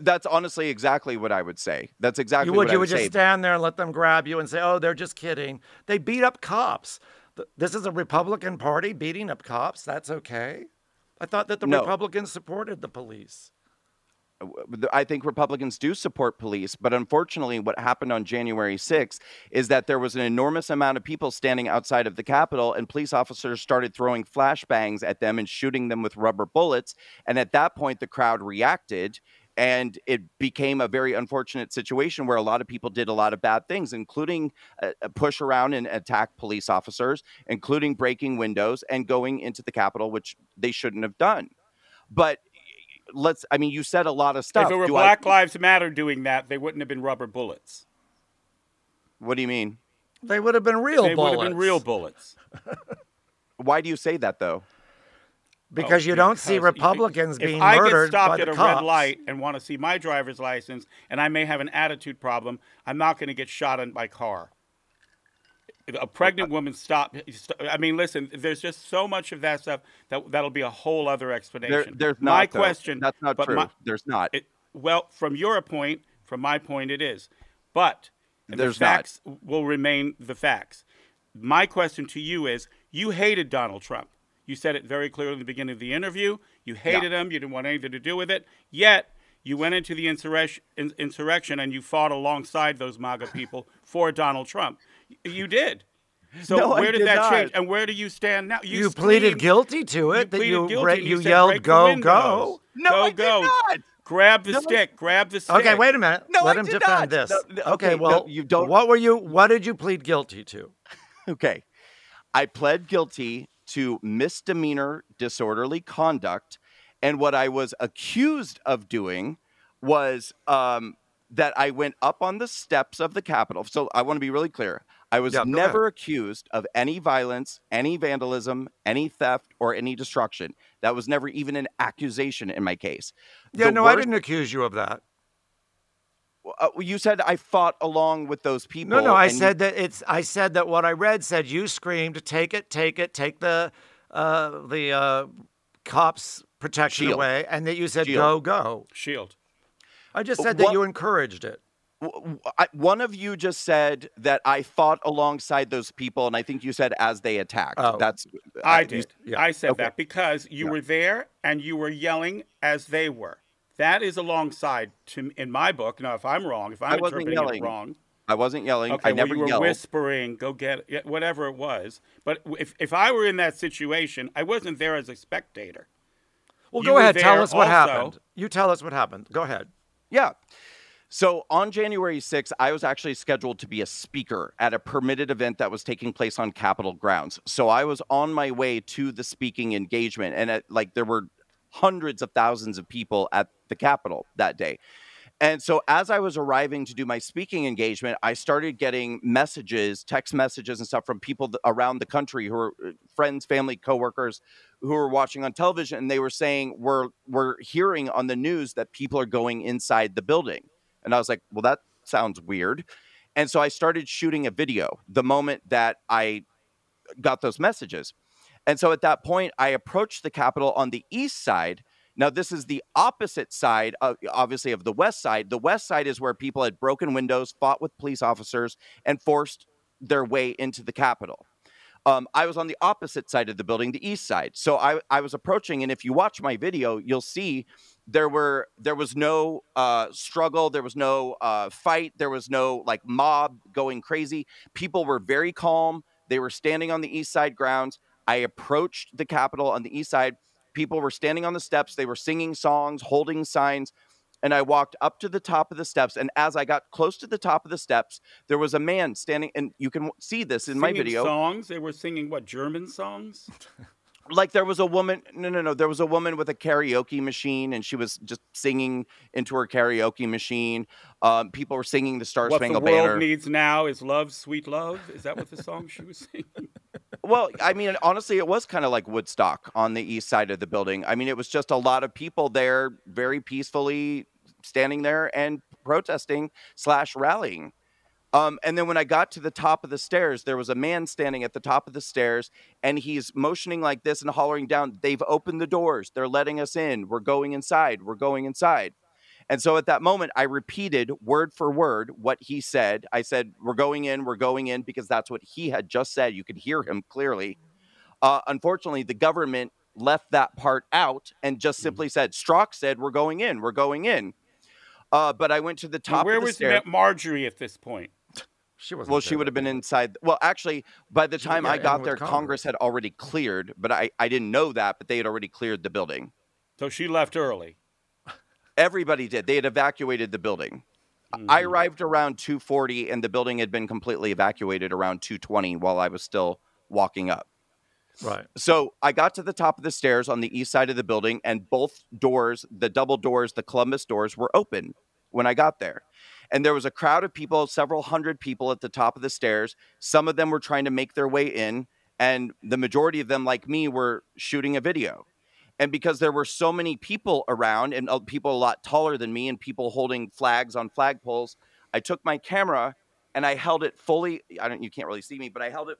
That's honestly exactly what I would say. That's exactly You would what you I would just say. stand there and let them grab you and say, "Oh, they're just kidding." They beat up cops. This is a Republican Party beating up cops. That's okay. I thought that the No. Republicans supported the police. I think Republicans do support police, but unfortunately, what happened on January 6th is that there was an enormous amount of people standing outside of the Capitol, and police officers started throwing flashbangs at them and shooting them with rubber bullets. And at that point, the crowd reacted, and it became a very unfortunate situation where a lot of people did a lot of bad things, including uh, uh, push around and attack police officers, including breaking windows and going into the Capitol, which they shouldn't have done. But let's i mean you said a lot of stuff If it were Do I- Black Lives Matter doing that, they wouldn't have been rubber bullets. what do you mean They would have been real they bullets. would have been real bullets. [LAUGHS] why do you say that though because Oh, you don't see because Republicans if being I murdered get stopped by at the a cops. red light and want to see my driver's license, and I may have an attitude problem, I'm not going to get shot in my car. A pregnant uh, woman stop. I mean, listen. There's just so much of that stuff that that'll be a whole other explanation. There, there's not. my though. question. That's not but true. my- there's not. it, well, from your point, from my point, it is. But There's the not. facts will remain the facts. My question to you is: You hated Donald Trump. You said it very clearly in the beginning of the interview. You hated him. You didn't want anything to do with it. Yet you went into the insurrection, insurrection and you fought alongside those MAGA people for Donald Trump. Y- You did. So No, I where did, did that not. change? And where do you stand now? You, pleaded screamed- guilty to it. that you guilty ra- and you said, yelled "Break go go. No, go I did go. not. Grab the No, I- stick. Grab the stick. Okay, wait a minute. No, Let I him did defend not. this. No, no, okay, okay, no, well, you don't- What were you? What did you plead guilty to? [LAUGHS] Okay. I pled guilty to misdemeanor disorderly conduct. And what I was accused of doing was um, that I went up on the steps of the Capitol. So I want to be really clear. I was Yeah, go never accused of any violence, any vandalism, any theft, or any destruction. That was never even an accusation in my case. Yeah, The no, I didn't accuse you of that. Uh, you said I fought along with those people. No, no, I and you- said that it's. I said that what I read said you screamed, "Take it, take it, take the uh, the uh, cops' protection Shield. away," and that you said, Shield. "Go, go." Shield. I just said that you encouraged it. I- one of you just said that I fought alongside those people, and I think you said as they attacked. Oh. That's uh, I you- did. yeah, I said okay. that because you Yeah. were there and you were yelling as they were. That is alongside to in my book. Now, if I'm wrong, if I'm wasn't interpreting yelling. it wrong, I wasn't yelling. okay, I never well, you were yelled. whispering, "Go get it," whatever it was. But if if I were in that situation, I wasn't there as a spectator. Well, You go ahead. Tell us what also. happened. You tell us what happened. Go ahead. Yeah. So on January 6th, I was actually scheduled to be a speaker at a permitted event that was taking place on Capitol grounds. So I was on my way to the speaking engagement, and like there were hundreds of thousands of people at the Capitol that day. And so as I was arriving to do my speaking engagement, I started getting messages, text messages and stuff from people around the country who are uh, friends, family, coworkers who were watching on television and they were saying we're we're hearing on the news that people are going inside the building. And I was like, "Well, that sounds weird." And so I started shooting a video the moment that I got those messages. And so at that point, I approached the Capitol on the east side. Now, this is the opposite side, of, obviously, of the west side. The west side is where people had broken windows, fought with police officers, and forced their way into the Capitol. Um, I was on the opposite side of the building, the east side. So I, I was approaching, and if you watch my video, you'll see there were there was no uh, struggle, there was no uh, fight, there was no like mob going crazy. People were very calm. They were standing on the east side grounds. I approached the Capitol on the east side. People were standing on the steps. They were singing songs, holding signs. And I walked up to the top of the steps. And as I got close to the top of the steps, there was a man standing. And you can see this in my Singing video. songs. They were singing what German songs? [LAUGHS] Like there was a woman. No, no, no. There was a woman with a karaoke machine, and she was just singing into her karaoke machine. Um, people were singing the Star what the world Banner. needs now is love, sweet love. Is that what the song she was singing? Well, I mean, honestly, it was kind of like Woodstock on the east side of the building. I mean, it was just a lot of people there, very peacefully standing there and protesting slash rallying. Um, and then when I got to the top of the stairs, there was a man standing at the top of the stairs, and he's motioning like this and hollering down, "They've opened the doors. They're letting us in. We're going inside. We're going inside." And so at that moment, I repeated word for word what he said. I said, We're going in, we're going in, because that's what he had just said. You could hear him clearly. Uh, unfortunately, the government left that part out and just simply said, Straka said, We're going in, we're going in. Uh, but I went to the top where of the was stairs. Ma- Marjorie at this point? She was. Well, she would have been inside. Well, actually, by the time yeah, I got there, Congress. Congress had already cleared, but I, I didn't know that, but they had already cleared the building. So she left early. Everybody did. They had evacuated the building. I mm-hmm. arrived around 240 and the building had been completely evacuated around 220 while I was still walking up. Right. So I got to the top of the stairs on the east side of the building and both doors, the double doors, the Columbus doors were open when I got there. And there was a crowd of people, several hundred people at the top of the stairs. Some of them were trying to make their way in and the majority of them like me were shooting a video. And because there were so many people around and uh, people a lot taller than me and people holding flags on flagpoles, I took my camera and I held it fully. I don't, you can't really see me, but I held it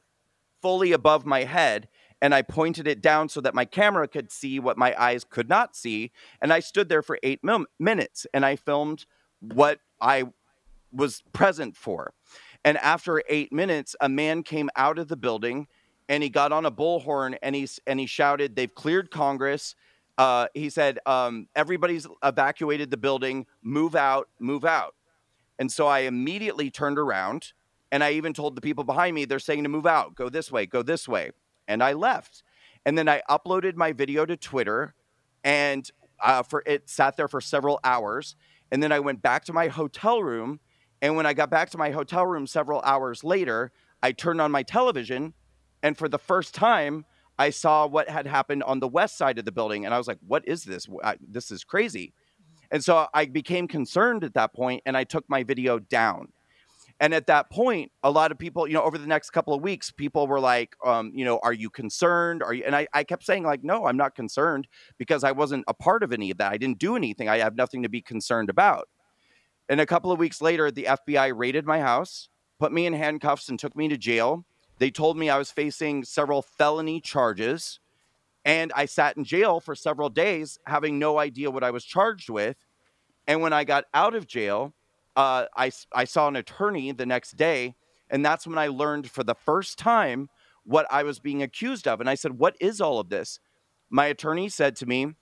fully above my head and I pointed it down so that my camera could see what my eyes could not see. And I stood there for eight mil- minutes and I filmed what I was present for. And after eight minutes, a man came out of the building and he got on a bullhorn and he, and he shouted, They've cleared Congress. Uh, he said, um, Everybody's evacuated the building, move out, move out. And so I immediately turned around and I even told the people behind me, they're saying to move out, go this way, go this way. And I left. And then I uploaded my video to Twitter and uh, for it sat there for several hours. And then I went back to my hotel room. And when I got back to my hotel room several hours later, I turned on my television. And for the first time, I saw what had happened on the west side of the building. And I was like, what is this? I, this is crazy. And so I became concerned at that point and I took my video down. And at that point, a lot of people, you know, over the next couple of weeks, people were like, um, you know, are you concerned? Are you? And I, I kept saying, like, no, I'm not concerned because I wasn't a part of any of that. I didn't do anything. I have nothing to be concerned about. And a couple of weeks later, the FBI raided my house, put me in handcuffs, and took me to jail. They told me I was facing several felony charges. And I sat in jail for several days, having no idea what I was charged with. And when I got out of jail, uh, I, I saw an attorney the next day, and that's when I learned for the first time what I was being accused of. And I said, What is all of this? My attorney said to me,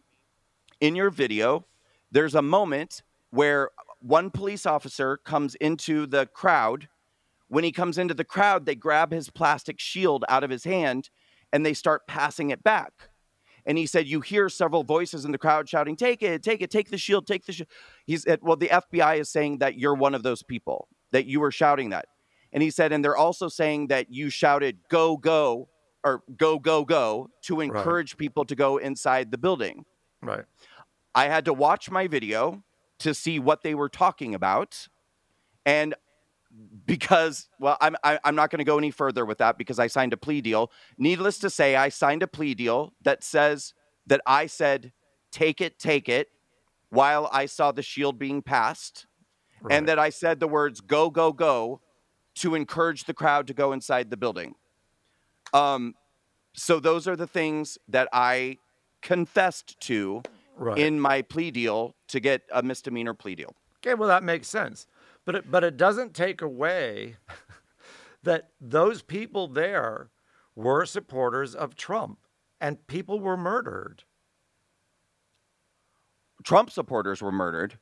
In your video, there's a moment where one police officer comes into the crowd. When he comes into the crowd, they grab his plastic shield out of his hand and they start passing it back. And he said, You hear several voices in the crowd shouting, Take it, take it, take the shield, take the shield. He said, Well, the FBI is saying that you're one of those people, that you were shouting that. And he said, And they're also saying that you shouted, Go, go, or go, go, go, to encourage right. people to go inside the building. Right. I had to watch my video to see what they were talking about. And because well i'm I, am i am not going to go any further with that because i signed a plea deal needless to say i signed a plea deal that says that i said take it take it while i saw the shield being passed right. and that i said the words go go go to encourage the crowd to go inside the building um so those are the things that i confessed to right. in my plea deal to get a misdemeanor plea deal okay well that makes sense but it, but it doesn't take away [LAUGHS] that those people there were supporters of Trump and people were murdered. Trump supporters were murdered.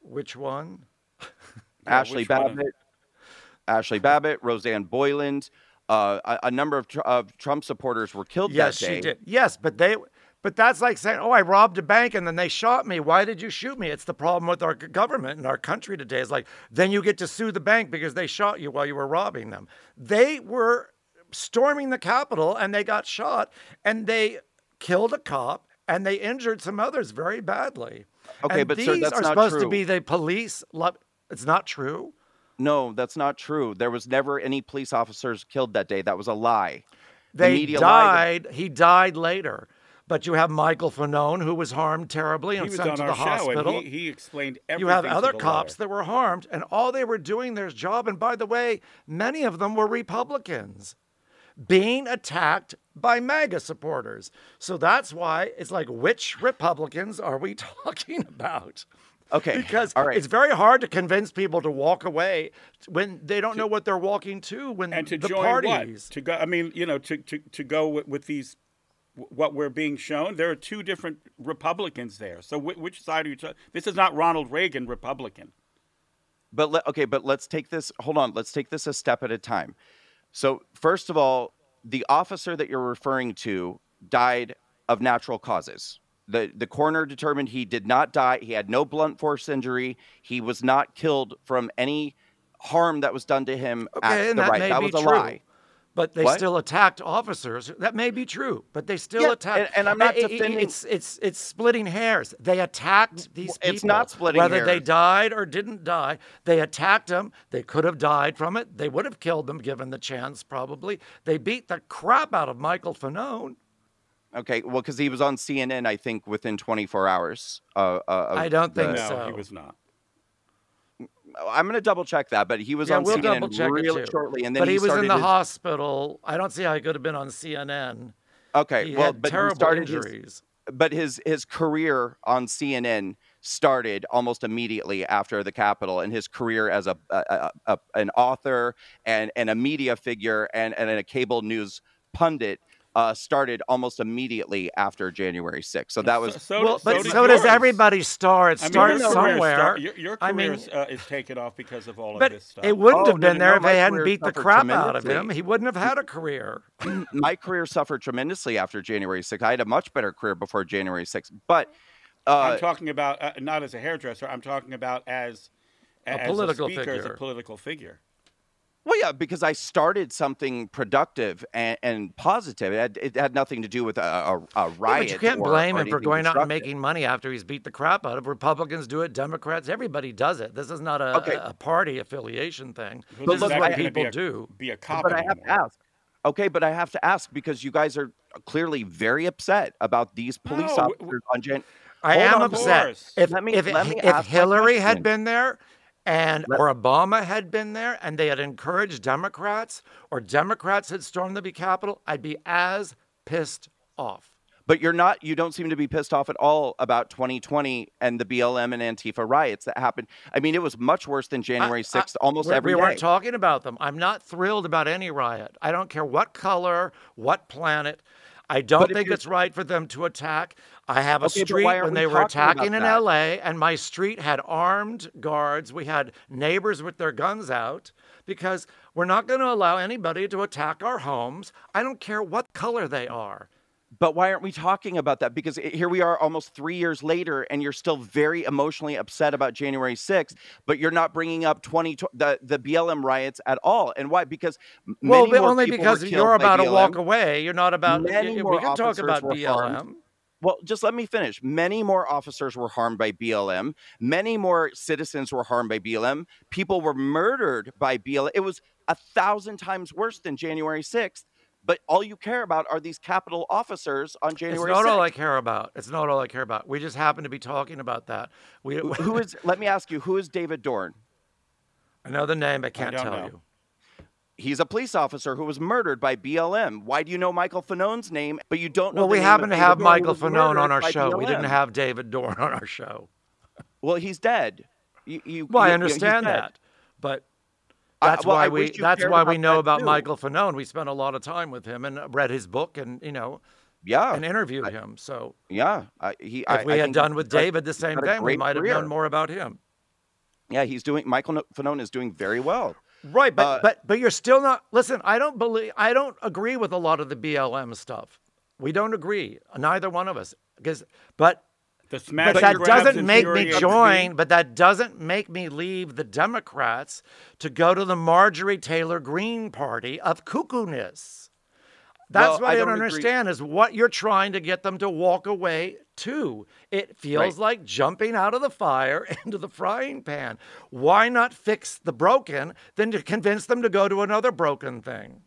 Which one? [LAUGHS] Ashley which Babbitt, one? Ashli Babbitt, Rosanne Boyland, uh, a, a, number of, of Trump supporters were killed yes, that day. Yes, she did. Yes, but they but that's like saying, oh, I robbed a bank and then they shot me. Why did you shoot me? It's the problem with our government and our country today. Is like, then you get to sue the bank because they shot you while you were robbing them. They were storming the Capitol and they got shot and they killed a cop and they injured some others very badly. Okay, and but these sir, that's are not supposed true. to be the police. It's not true. No, that's not true. There was never any police officers killed that day. That was a lie. They the died. He died later. But you have Michael Fanone, who was harmed terribly and sent to the hospital. He, he, explained everything. You have other cops lawyer. that were harmed, and all they were doing their job. And by the way, many of them were Republicans being attacked by MAGA supporters. So that's why it's like, which Republicans are we [LAUGHS] talking about? Okay. Because All right. it's very hard to convince people to walk away when they don't to, know what they're walking to when and to the join parties. What? To go I mean, you know, to, to, to go with, with these what we're being shown. There are two different Republicans there. So wh- which side are you? T- this is not Ronald Reagan Republican. But le- okay, but let's take this. Hold on. Let's take this a step at a time. So first of all, the officer that you're referring to died of natural causes. The the coroner determined he did not die. He had no blunt force injury. He was not killed from any harm that was done to him okay, at the right. May that be was a true. lie. But they What? still attacked officers. That may be true, but they still Yeah, attacked. and- and I'm not I- I- defending- It's it's it's splitting hairs. They attacked these people. It's not splitting whether they died or didn't die. They attacked them. They could have died from it. They would have killed them given the chance. Probably. They beat the crap out of Michael Fanone. Okay, well, because he was on CNN, I think within 24 hours. Uh, uh, I don't think the- No, so. he was not. I'm going to double check that, but he was Yeah, on we'll CNN double check really shortly, and then but he, he, was in the his- hospital. I don't see how he could have been on CNN. Okay, He well, but he terrible started his- but his his career on CNN started almost immediately after the Capitol, and his career as a, a, a, a an author and and a media figure and and a cable news pundit uh, started almost immediately after January 6th. So that was So, so, well, so but did so does yours. everybody start. I mean, Start career somewhere. start- your, your I career mean, is, uh, is taken off because of all but of this stuff. it wouldn't Oh, have been no, there no, if they hadn't beat the crap out of him. He wouldn't have had a career. my career suffered tremendously after January 6th. I had a much better career before January 6th, but uh, I'm talking about uh, not as a hairdresser. I'm talking about as as political a speaker, as a political figure. Well, yeah, because I started something productive and, and positive. It had, it had nothing to do with a, a, a Yeah, riot. but you can't or- blame or him for going out and making money after he's beat the crap out of Republicans. Do it, Democrats, everybody does it. This is not a, Okay. a party affiliation thing. Who's This is what people be a, do. Be a cop But I have to ask. Okay, but I have to ask because you guys are clearly very upset about these police No, w- officers on Jan. I Hold am on, upset. course. If, Let me- if, let me if ask my Hillary had been there and or Obama had been there and they had encouraged Democrats or Democrats had stormed the Capitol, I'd be as pissed off. But you're not. You don't seem to be pissed off at all about 2020 and the BLM and Antifa riots that happened. I mean, it was much worse than January 6th. almost we, every we weren't talking about them. I'm not thrilled about any riot. I don't care what color, what planet. I don't think it's right for them to attack. I have a Okay, street when we they were attacking in that? LA, and my street had armed guards. We had neighbors with their guns out because we're not going to allow anybody to attack our homes. I don't care what color they are. But why aren't we talking about that? Because i- here we are almost three years later, and you're still very emotionally upset about January 6th, but you're not bringing up 20, the, the BLM riots at all. And why? Because Well, only because you're about to walk away. You're not about. Many we more can talk about BLM. harmed. Well, just let me finish. Many more officers were harmed by BLM. Many more citizens were harmed by BLM. People were murdered by BLM. It was a thousand times worse than January 6th. But all you care about are these Capitol officers on January. It's January not 6th. all I care about. It's not all I care about. We just happen to be talking about that. We, Who- [LAUGHS] who is? Let me ask you. Who is David Dorn? I know the name, I can't don't tell know. you. He's a police officer who was murdered by BLM. Why do you know Michael Fanone's name, but you don't know? Well, the we name happen of to have Dorn, Michael was Fanone on our by show. We didn't have David Dorn [LAUGHS] on our show. Well, he's dead. You, you, Well, you- I you- he's understand that, but I- that's well, why I we wish you that's why we know about too. Michael Fanone. We spent a lot of time with him and read his book and you know Yeah, and interviewed him. So yeah. I, he, if I, we I had done with David the same thing, we might have career. known more about him. Yeah, he's doing. Michael Fanone is doing very well. Right, but Uh, but but you're still not. Listen, I don't believe. I don't agree with a lot of the BLM stuff. We don't agree. Neither one of us. Because, but but that doesn't make me join. But that doesn't make me leave the Democrats to go to the Marjorie Taylor Greene party of cuckoo-ness. That's Well, what I I, don't don't understand is what you're trying to get them to walk away to. It feels Right. like jumping out of the fire [LAUGHS] into the frying pan. Why not fix the broken than to convince them to go to another broken thing?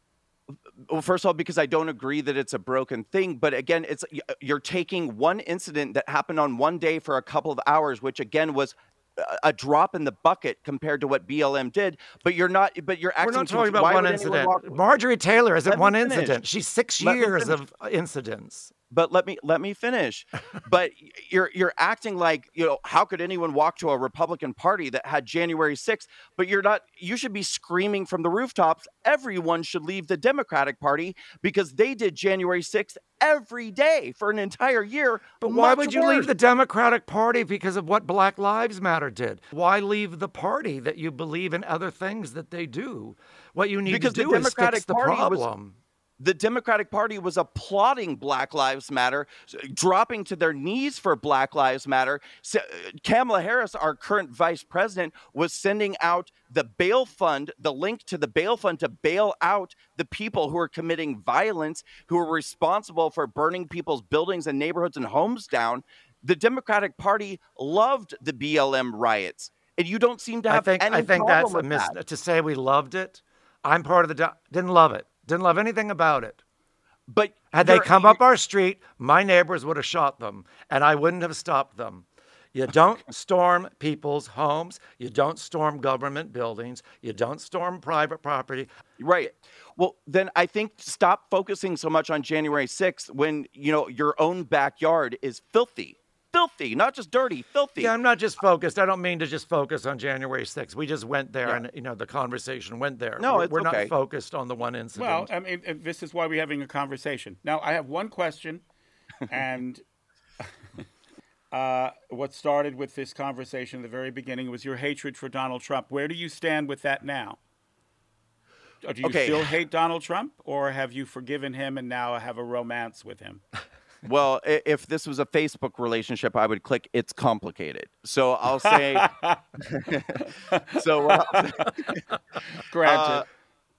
Well, first of all, because I don't agree that it's a broken thing, but again, it's you're taking one incident that happened on one day for a couple of hours, which again was a- a drop in the bucket compared to what BLM did. But you're not. But you're acting. We're not talking about one incident. Marjorie Taylor isn't one finish. incident. She's six Let years of uh, incidents. But let me let me finish. but you're you're acting like you know how could anyone walk to a Republican Party that had January 6th? But you're not. You should be screaming from the rooftops. Everyone should leave the Democratic Party because they did January 6th every day for an entire year. But why would you worse. leave the Democratic Party because of what Black Lives Matter did? Why leave the party that you believe in other things that they do? What you need Because to do is fix the Party was- problem. The Democratic Party was applauding Black Lives Matter, dropping to their knees for Black Lives Matter. So, uh, Kamala Harris, our current vice president, was sending out the bail fund, the link to the bail fund to bail out the people who are committing violence, who are responsible for burning people's buildings and neighborhoods and homes down. The Democratic Party loved the BLM riots. And you don't seem to have I think any I think problem that's a mis- that. to say we loved it. I'm part of the do- didn't love it. Didn't love anything about it. But Had they come up our street, my neighbors would have shot them, and I wouldn't have stopped them. You don't [LAUGHS] storm people's homes. You don't storm government buildings. You don't storm private property. Right. Well, then I think stop focusing so much on January 6th when, you know, your own backyard is filthy. Filthy, not just dirty, filthy. Yeah, I'm not just focused. I don't mean to just focus on January 6th. We just went there, Yeah. and you know the conversation went there. No, we're, it's we're okay. not focused on the one incident. Well, I mean, this is why we're having a conversation. Now, I have one question, and [LAUGHS] uh, what started with this conversation at the very beginning was your hatred for Donald Trump. Where do you stand with that now? Do you Okay. still hate Donald Trump, or have you forgiven him and now have a romance with him? [LAUGHS] Well, if this was a Facebook relationship, I would click it's complicated. So I'll say [LAUGHS] so what [LAUGHS] Granted. Uh,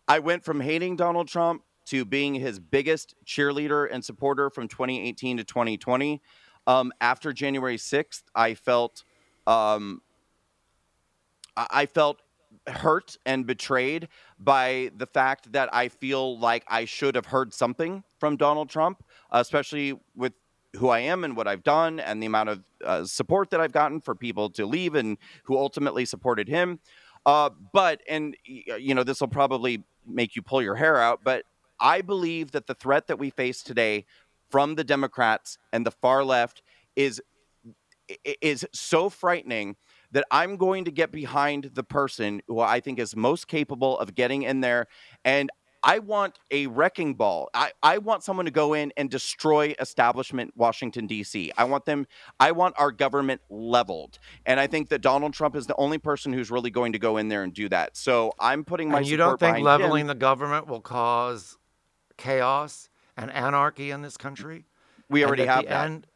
I went from hating Donald Trump to being his biggest cheerleader and supporter from 2018 to 2020. Um, after January 6th, I felt um, I I felt hurt and betrayed by the fact that I feel like I should have heard something from Donald Trump, especially with who I am and what I've done and the amount of uh, support that I've gotten for people to leave and who ultimately supported him. Uh, but, and, you know, this will probably make you pull your hair out, but I believe that the threat that we face today from the Democrats and the far left is is so frightening that I'm going to get behind the person who I think is most capable of getting in there. And I want a wrecking ball. I, I want someone to go in and destroy establishment Washington, D.C. I want them, I want our government leveled. And I think that Donald Trump is the only person who's really going to go in there and do that. So I'm putting my and you don't think leveling him. the government will cause chaos and anarchy in this country? We already have that. end-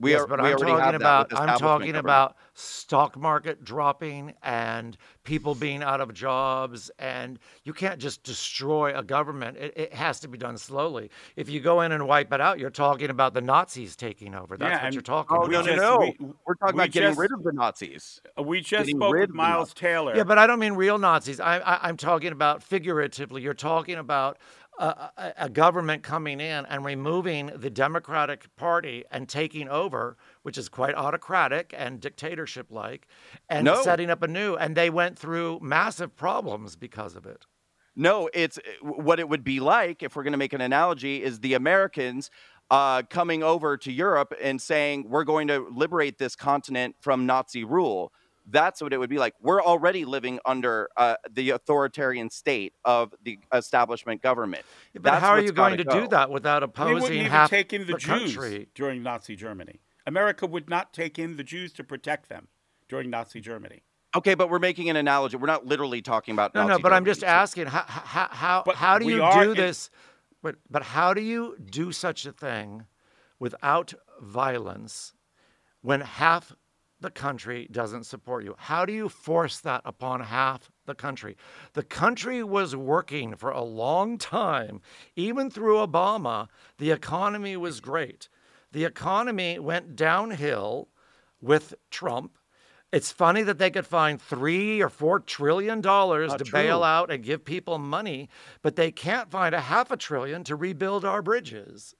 we yes, are, but we I'm already talking have about I'm talking government. about stock market dropping and people being out of jobs, and you can't just destroy a government. It, it has to be done slowly. If you go in and wipe it out, you're talking about the Nazis taking over. That's Yeah, what you're talking about. Oh, We no, no, no. we- We're talking we about getting just- rid of the Nazis. Uh, we just getting spoke with Miles Taylor. Yeah, but I don't mean real Nazis. I, I, I'm talking about figuratively. You're talking about a, a, a government coming in and removing the Democratic Party and taking over, which is quite autocratic and dictatorship like, and No. setting up a new. And they went through massive problems because of it. No, it's what it would be like if we're going to make an analogy is the Americans uh, coming over to Europe and saying we're going to liberate this continent from Nazi rule. That's what it would be like. We're already living under uh, the authoritarian state of the establishment government. But That's how are you going to gotta do that without we opposing wouldn't even half take in the, the Jews country? during Nazi Germany. America would not take in the Jews to protect them during Nazi Germany. Okay, but we're making an analogy. We're not literally talking about No, Nazi no, but I'm Germany. just asking how how how, But how do you do in- this? But but how do you do such a thing without violence when half the country doesn't support you? How do you force that upon half the country? The country was working for a long time, even through Obama. The economy was great. The economy went downhill with Trump. It's funny that they could find three or four trillion dollars to bail out and give people money, but they can't find a half a trillion to rebuild our bridges.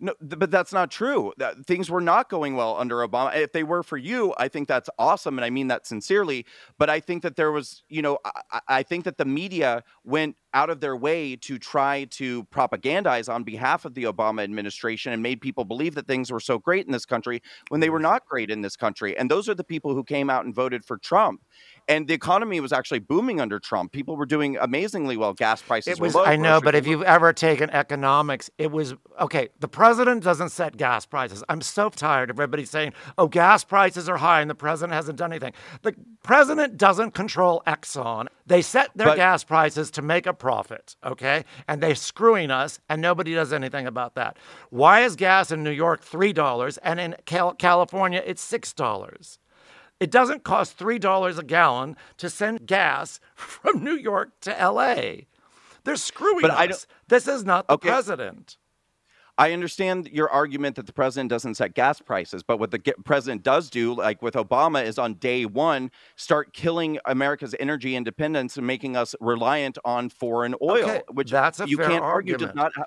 No, but that's not true. That, things were not going well under Obama. If they were for you, I think that's awesome, and I mean that sincerely. But I think that there was, you know, I- I think that the media went out of their way to try to propagandize on behalf of the Obama administration and made people believe that things were so great in this country when they were not great in this country. And those are the people who came out and voted for Trump. And the economy was actually booming under Trump. People were doing amazingly well. Gas prices It were was, low. I know, but if you've ever taken economics, it was okay. The president doesn't set gas prices. I'm so tired of everybody saying, oh, gas prices are high and the president hasn't done anything. The president doesn't control Exxon. They set their But- gas prices to make a profit, okay? And they're screwing us, and nobody does anything about that. Why is gas in New York $3 and in Cal- California it's $6? It doesn't cost $3 a gallon to send gas [LAUGHS] from New York to LA. They're screwing But us. I don't- This is not the Okay. president. I understand your argument that the president doesn't set gas prices, but what the ge- president does do, like with Obama, is on day one start killing America's energy independence and making us reliant on foreign oil, Okay, which that's a you fair can't argue does not. Ha-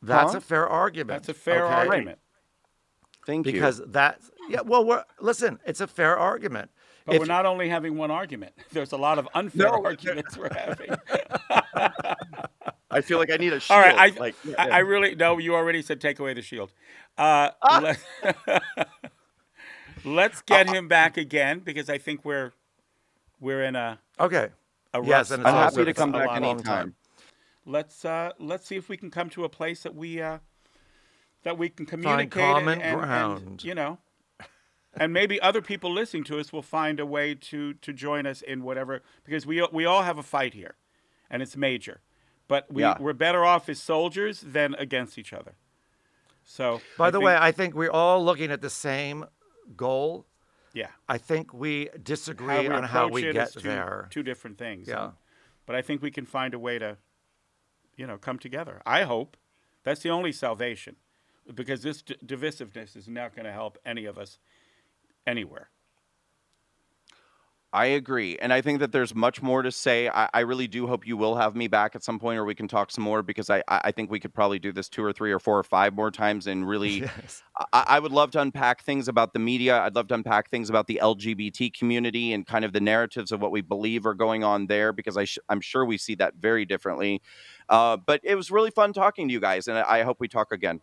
That's Huh? a fair argument. That's a fair okay? argument. Thank you. Because that's yeah. Well, we're, listen, it's a fair argument. But If- we're not only having one argument. [LAUGHS] There's a lot of unfair No, arguments we're having. [LAUGHS] I feel like I need a shield. All right, I, like, I, I really no. You already said take away the shield. Uh, let, [LAUGHS] us get him back again because I think we're we're in a, Okay. a Yes, and I'm it's for also happy to come back anytime. Let's uh, let's see if we can come to a place that we uh, that we can communicate common and, and- and, ground. you know, and maybe other people listening to us will find a way to to join us in whatever because we we all have a fight here, and it's major, but we Yeah. we're better off as soldiers than against each other. So By I the think- way, I think we're all looking at the same goal. yeah, I think we how disagree we on how we get two, there. two different things. Yeah. and- but I think we can find a way to, you know, come together. I hope that's the only salvation, because this d- divisiveness is not going to help any of us anywhere. I agree. And I think that there's much more to say. I, I really do hope you will have me back at some point or we can talk some more because I, I I think we could probably do this two or three or four or five more times and really [LAUGHS] Yes. I, I would love to unpack things about the media. I'd love to unpack things about the LGBT community and kind of the narratives of what we believe are going on there because I sh- I'm sure we see that very differently. Uh, but it was really fun talking to you guys, and I, I hope we talk again.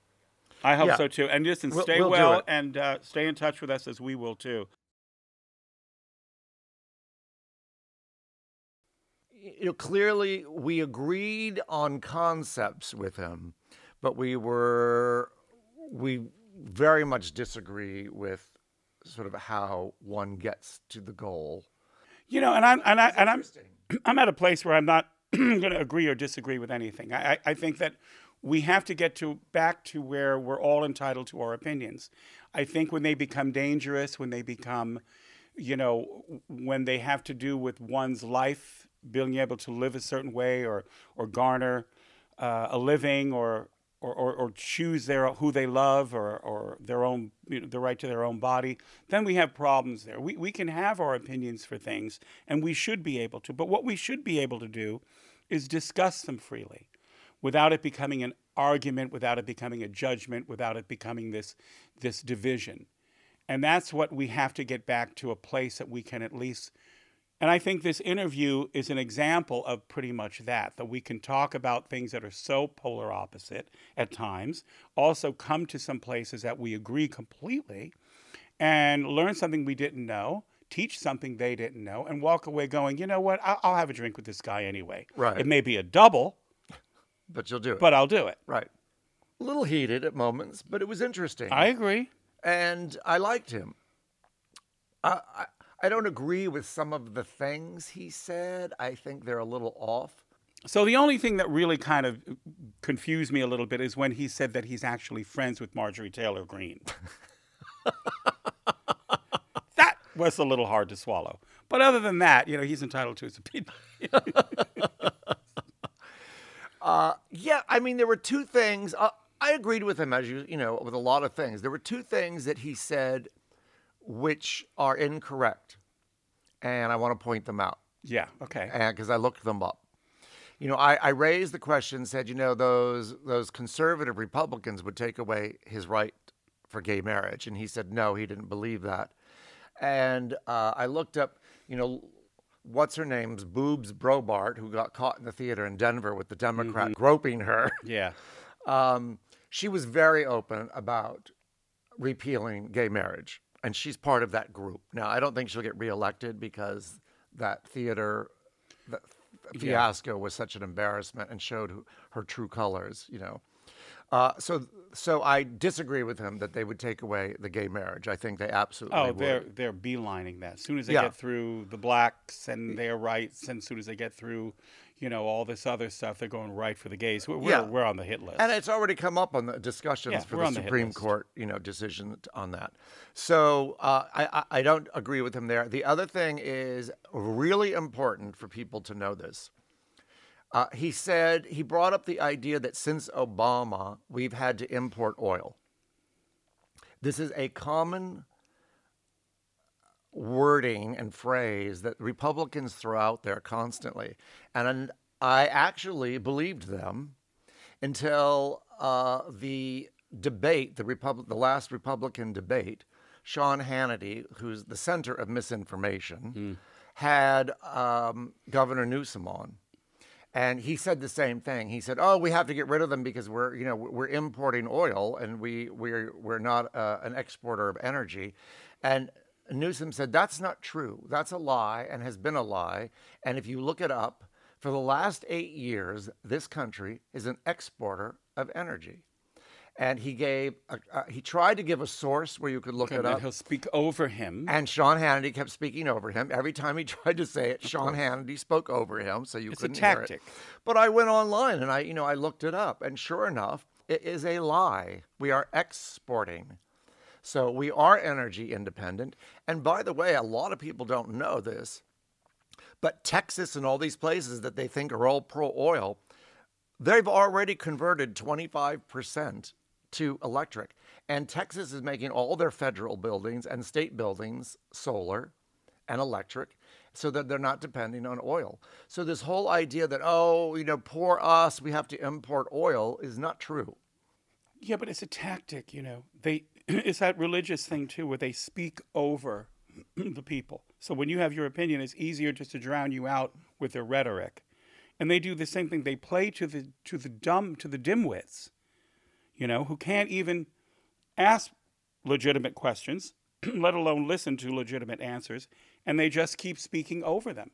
I hope Yeah. so too. And listen, We'll- stay we'll well and uh, stay in touch with us as we will too. you know, clearly we agreed on concepts with him, but we were we very much disagree with sort of how one gets to the goal. You know, and I'm and I and I'm [CLEARS THROAT] I'm at a place where I'm not [CLEARS THROAT] going to agree or disagree with anything. I, I I think that we have to get to back to where we're all entitled to our opinions. I think when they become dangerous, when they become, you know, when they have to do with one's life, being able to live a certain way or or garner uh, a living or or, or, or choose their who they love or, or their own you know, the right to their own body, then we have problems there. We, we can have our opinions for things and we should be able to. But what we should be able to do is discuss them freely without it becoming an argument, without it becoming a judgment, without it becoming this this division. And that's what we have to get back to a place that we can at least and I think this interview is an example of pretty much that, that we can talk about things that are so polar opposite at times, also come to some places that we agree completely, and learn something we didn't know, teach something they didn't know, and walk away going, you know what, I'll, I'll have a drink with this guy anyway. Right. It may be a double, But you'll do it. but I'll do it. right. A little heated at moments, but it was interesting. I agree. and I liked him. I, I I don't agree with some of the things he said. I think they're a little off. So the only thing that really kind of confused me a little bit is when he said that he's actually friends with Marjorie Taylor Greene. [LAUGHS] that was a little hard to swallow. But other than that, you know, he's entitled to his opinion. [LAUGHS] Yeah, I mean, there were two things. Uh, I agreed with him, as you you know, with a lot of things. There were two things that he said which are incorrect, and I want to point them out. yeah, okay. and because I looked them up. You know, I, I raised the question, said, you know, those those conservative Republicans would take away his right for gay marriage, and he said no, he didn't believe that. And uh, I looked up, you know, what's her name's Boobs Boebert, who got caught in the theater in Denver with the Democrat groping her. Yeah. [LAUGHS] Um, she was very open about repealing gay marriage, and she's part of that group. Now, I don't think she'll get reelected because that theater that fiasco was such an embarrassment and showed who, her true colors. You know, uh, so so I disagree with him that they would take away the gay marriage. I think they absolutely Oh, would. they're they're beelining that. As soon as they Yeah. get through the blacks and their rights, and as soon as they get through, you know, all this other stuff, they're going right for the gays. We're, we're, Yeah. we're on the hit list. And it's already come up on the discussions Yeah, for the on the Supreme. Court, you know, decision on that. So uh, I, I I don't agree with him there. The other thing is really important for people to know this. Uh, he said he brought up the idea that since Obama, we've had to import oil. This is a common wording and phrase that Republicans throw out there constantly. And I actually believed them until uh, the debate, the, Repub- the last Republican debate, Sean Hannity, who's the center of misinformation, had um, Governor Newsom on. And he said the same thing. He said, "Oh, we have to get rid of them because we're, you know, we're importing oil and we we're we're not uh, an exporter of energy." And Newsom said, "That's not true. That's a lie and has been a lie. And if you look it up, for the last eight years, this country is an exporter of energy." And he gave, a, uh, he tried to give a source where you could look and it up. he'll speak over him. And Sean Hannity kept speaking over him. Every time he [LAUGHS] tried to say it, Sean Hannity spoke over him, so you It's couldn't hear tactic. it. But I went online and I, you know, I looked it up, and sure enough, it is a lie. We are exporting. So we are energy independent. And by the way, a lot of people don't know this, but Texas and all these places that they think are all pro oil, they've already converted 25% to electric. And Texas is making all their federal buildings and state buildings solar and electric so that they're not depending on oil. So this whole idea that, oh, you know, poor us, we have to import oil is not true. Yeah, but it's a tactic, you know. They [CLEARS THROAT] it's that religious thing too, where they speak over [CLEARS THROAT] the people. So when you have your opinion, it's easier just to drown you out with their rhetoric. And they do the same thing. They play to the to the dumb to the dimwits, you know, who can't even ask legitimate questions, [CLEARS THROAT] let alone listen to legitimate answers, and they just keep speaking over them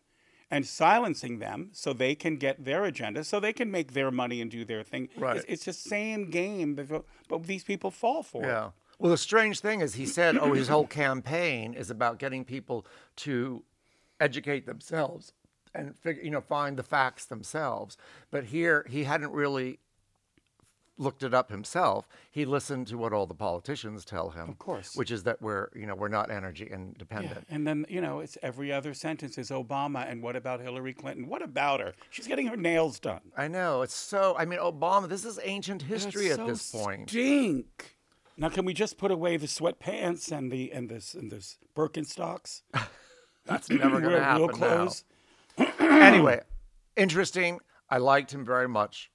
and silencing them so they can get their agenda, so they can make their money and do their thing. Right. It's, it's the same game, but, these people fall for it. Yeah. Well, the strange thing is, he said, oh, his whole campaign is about getting people to educate themselves and figure, you know, find the facts themselves. But here, he hadn't really looked it up himself. He listened to what all the politicians tell him, of course. which is that we're, you know, we're not energy independent. And then, you know, it's every other sentence is Obama, and what about Hillary Clinton? What about her? She's getting her nails done. I know it's so. I mean, Obama. This is ancient history at so this point. Stink. Now, can we just put away the sweatpants and the and this and this Birkenstocks? [LAUGHS] [CLEARS THROAT] That's never gonna happen real now. clothes. [CLEARS THROAT] anyway, interesting. I liked him very much.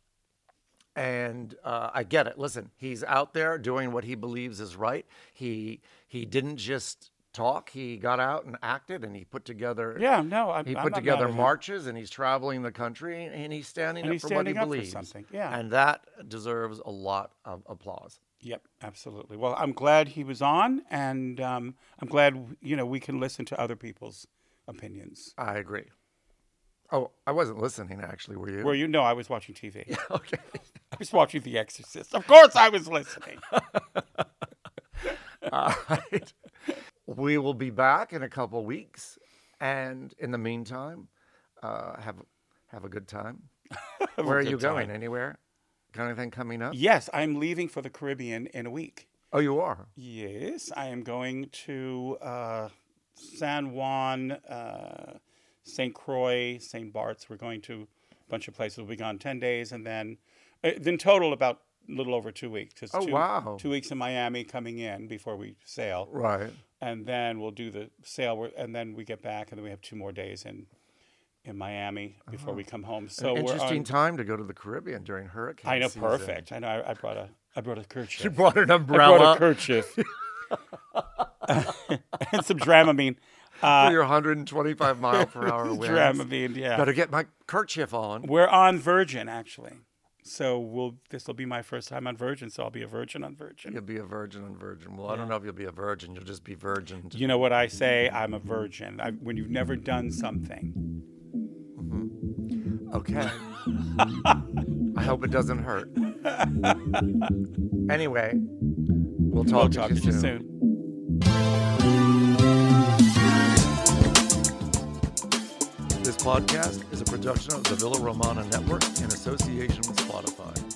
And uh, I get it. Listen, he's out there doing what he believes is right. He he didn't just talk. He got out and acted, and he put together. Yeah, no, I'm, He I'm put not together marches, and he's traveling the country, and he's standing And up he's for what he standing up for believes. something, yeah. and that deserves a lot of applause. Yep, absolutely. Well, I'm glad he was on, and um, I'm glad you know we can listen to other people's opinions. I agree. Oh, I wasn't listening. Actually, were you? Where you know I was watching TV. [LAUGHS] okay. [LAUGHS] I was watching The Exorcist. Of course, I was listening. [LAUGHS] All right. We will be back in a couple weeks, and in the meantime, uh, have have a good time. Where are you going? time. Anywhere? Got anything coming up? Yes, I'm leaving for the Caribbean in a week. Oh, you are. Yes, I am going to uh, San Juan, uh, St. Croix, St. Bart's. We're going to a bunch of places. We'll be gone 10 days and then, uh, in total, about a little over two weeks. 'cause Oh, two, wow. Two weeks in Miami coming in before we sail. Right. And then we'll do the sail, and then we get back, and then we have two more days in in Miami before we come home. So An we're interesting on, time to go to the Caribbean during hurricane. I know, season. perfect. I know. I, I brought a I brought a kerchief. [LAUGHS] You brought an umbrella. I brought a kerchief [LAUGHS] [LAUGHS] and some Dramamine. Uh, for your 125 mile per [LAUGHS] hour winds. Dramamine, yeah. Better get my kerchief on. We're on Virgin actually, So we'll this will be my first time on Virgin, so I'll be a virgin on Virgin. You'll be a virgin on virgin. Well, I don't know if you'll be a virgin. You'll just be virgin. You know what I say? I'm a virgin. I, when you've never done something. Okay. [LAUGHS] I hope it doesn't hurt. [LAUGHS] Anyway, we'll talk, We'll to, talk you to you soon. soon. Podcast is a production of the Villa Romana Network in association with Spotify.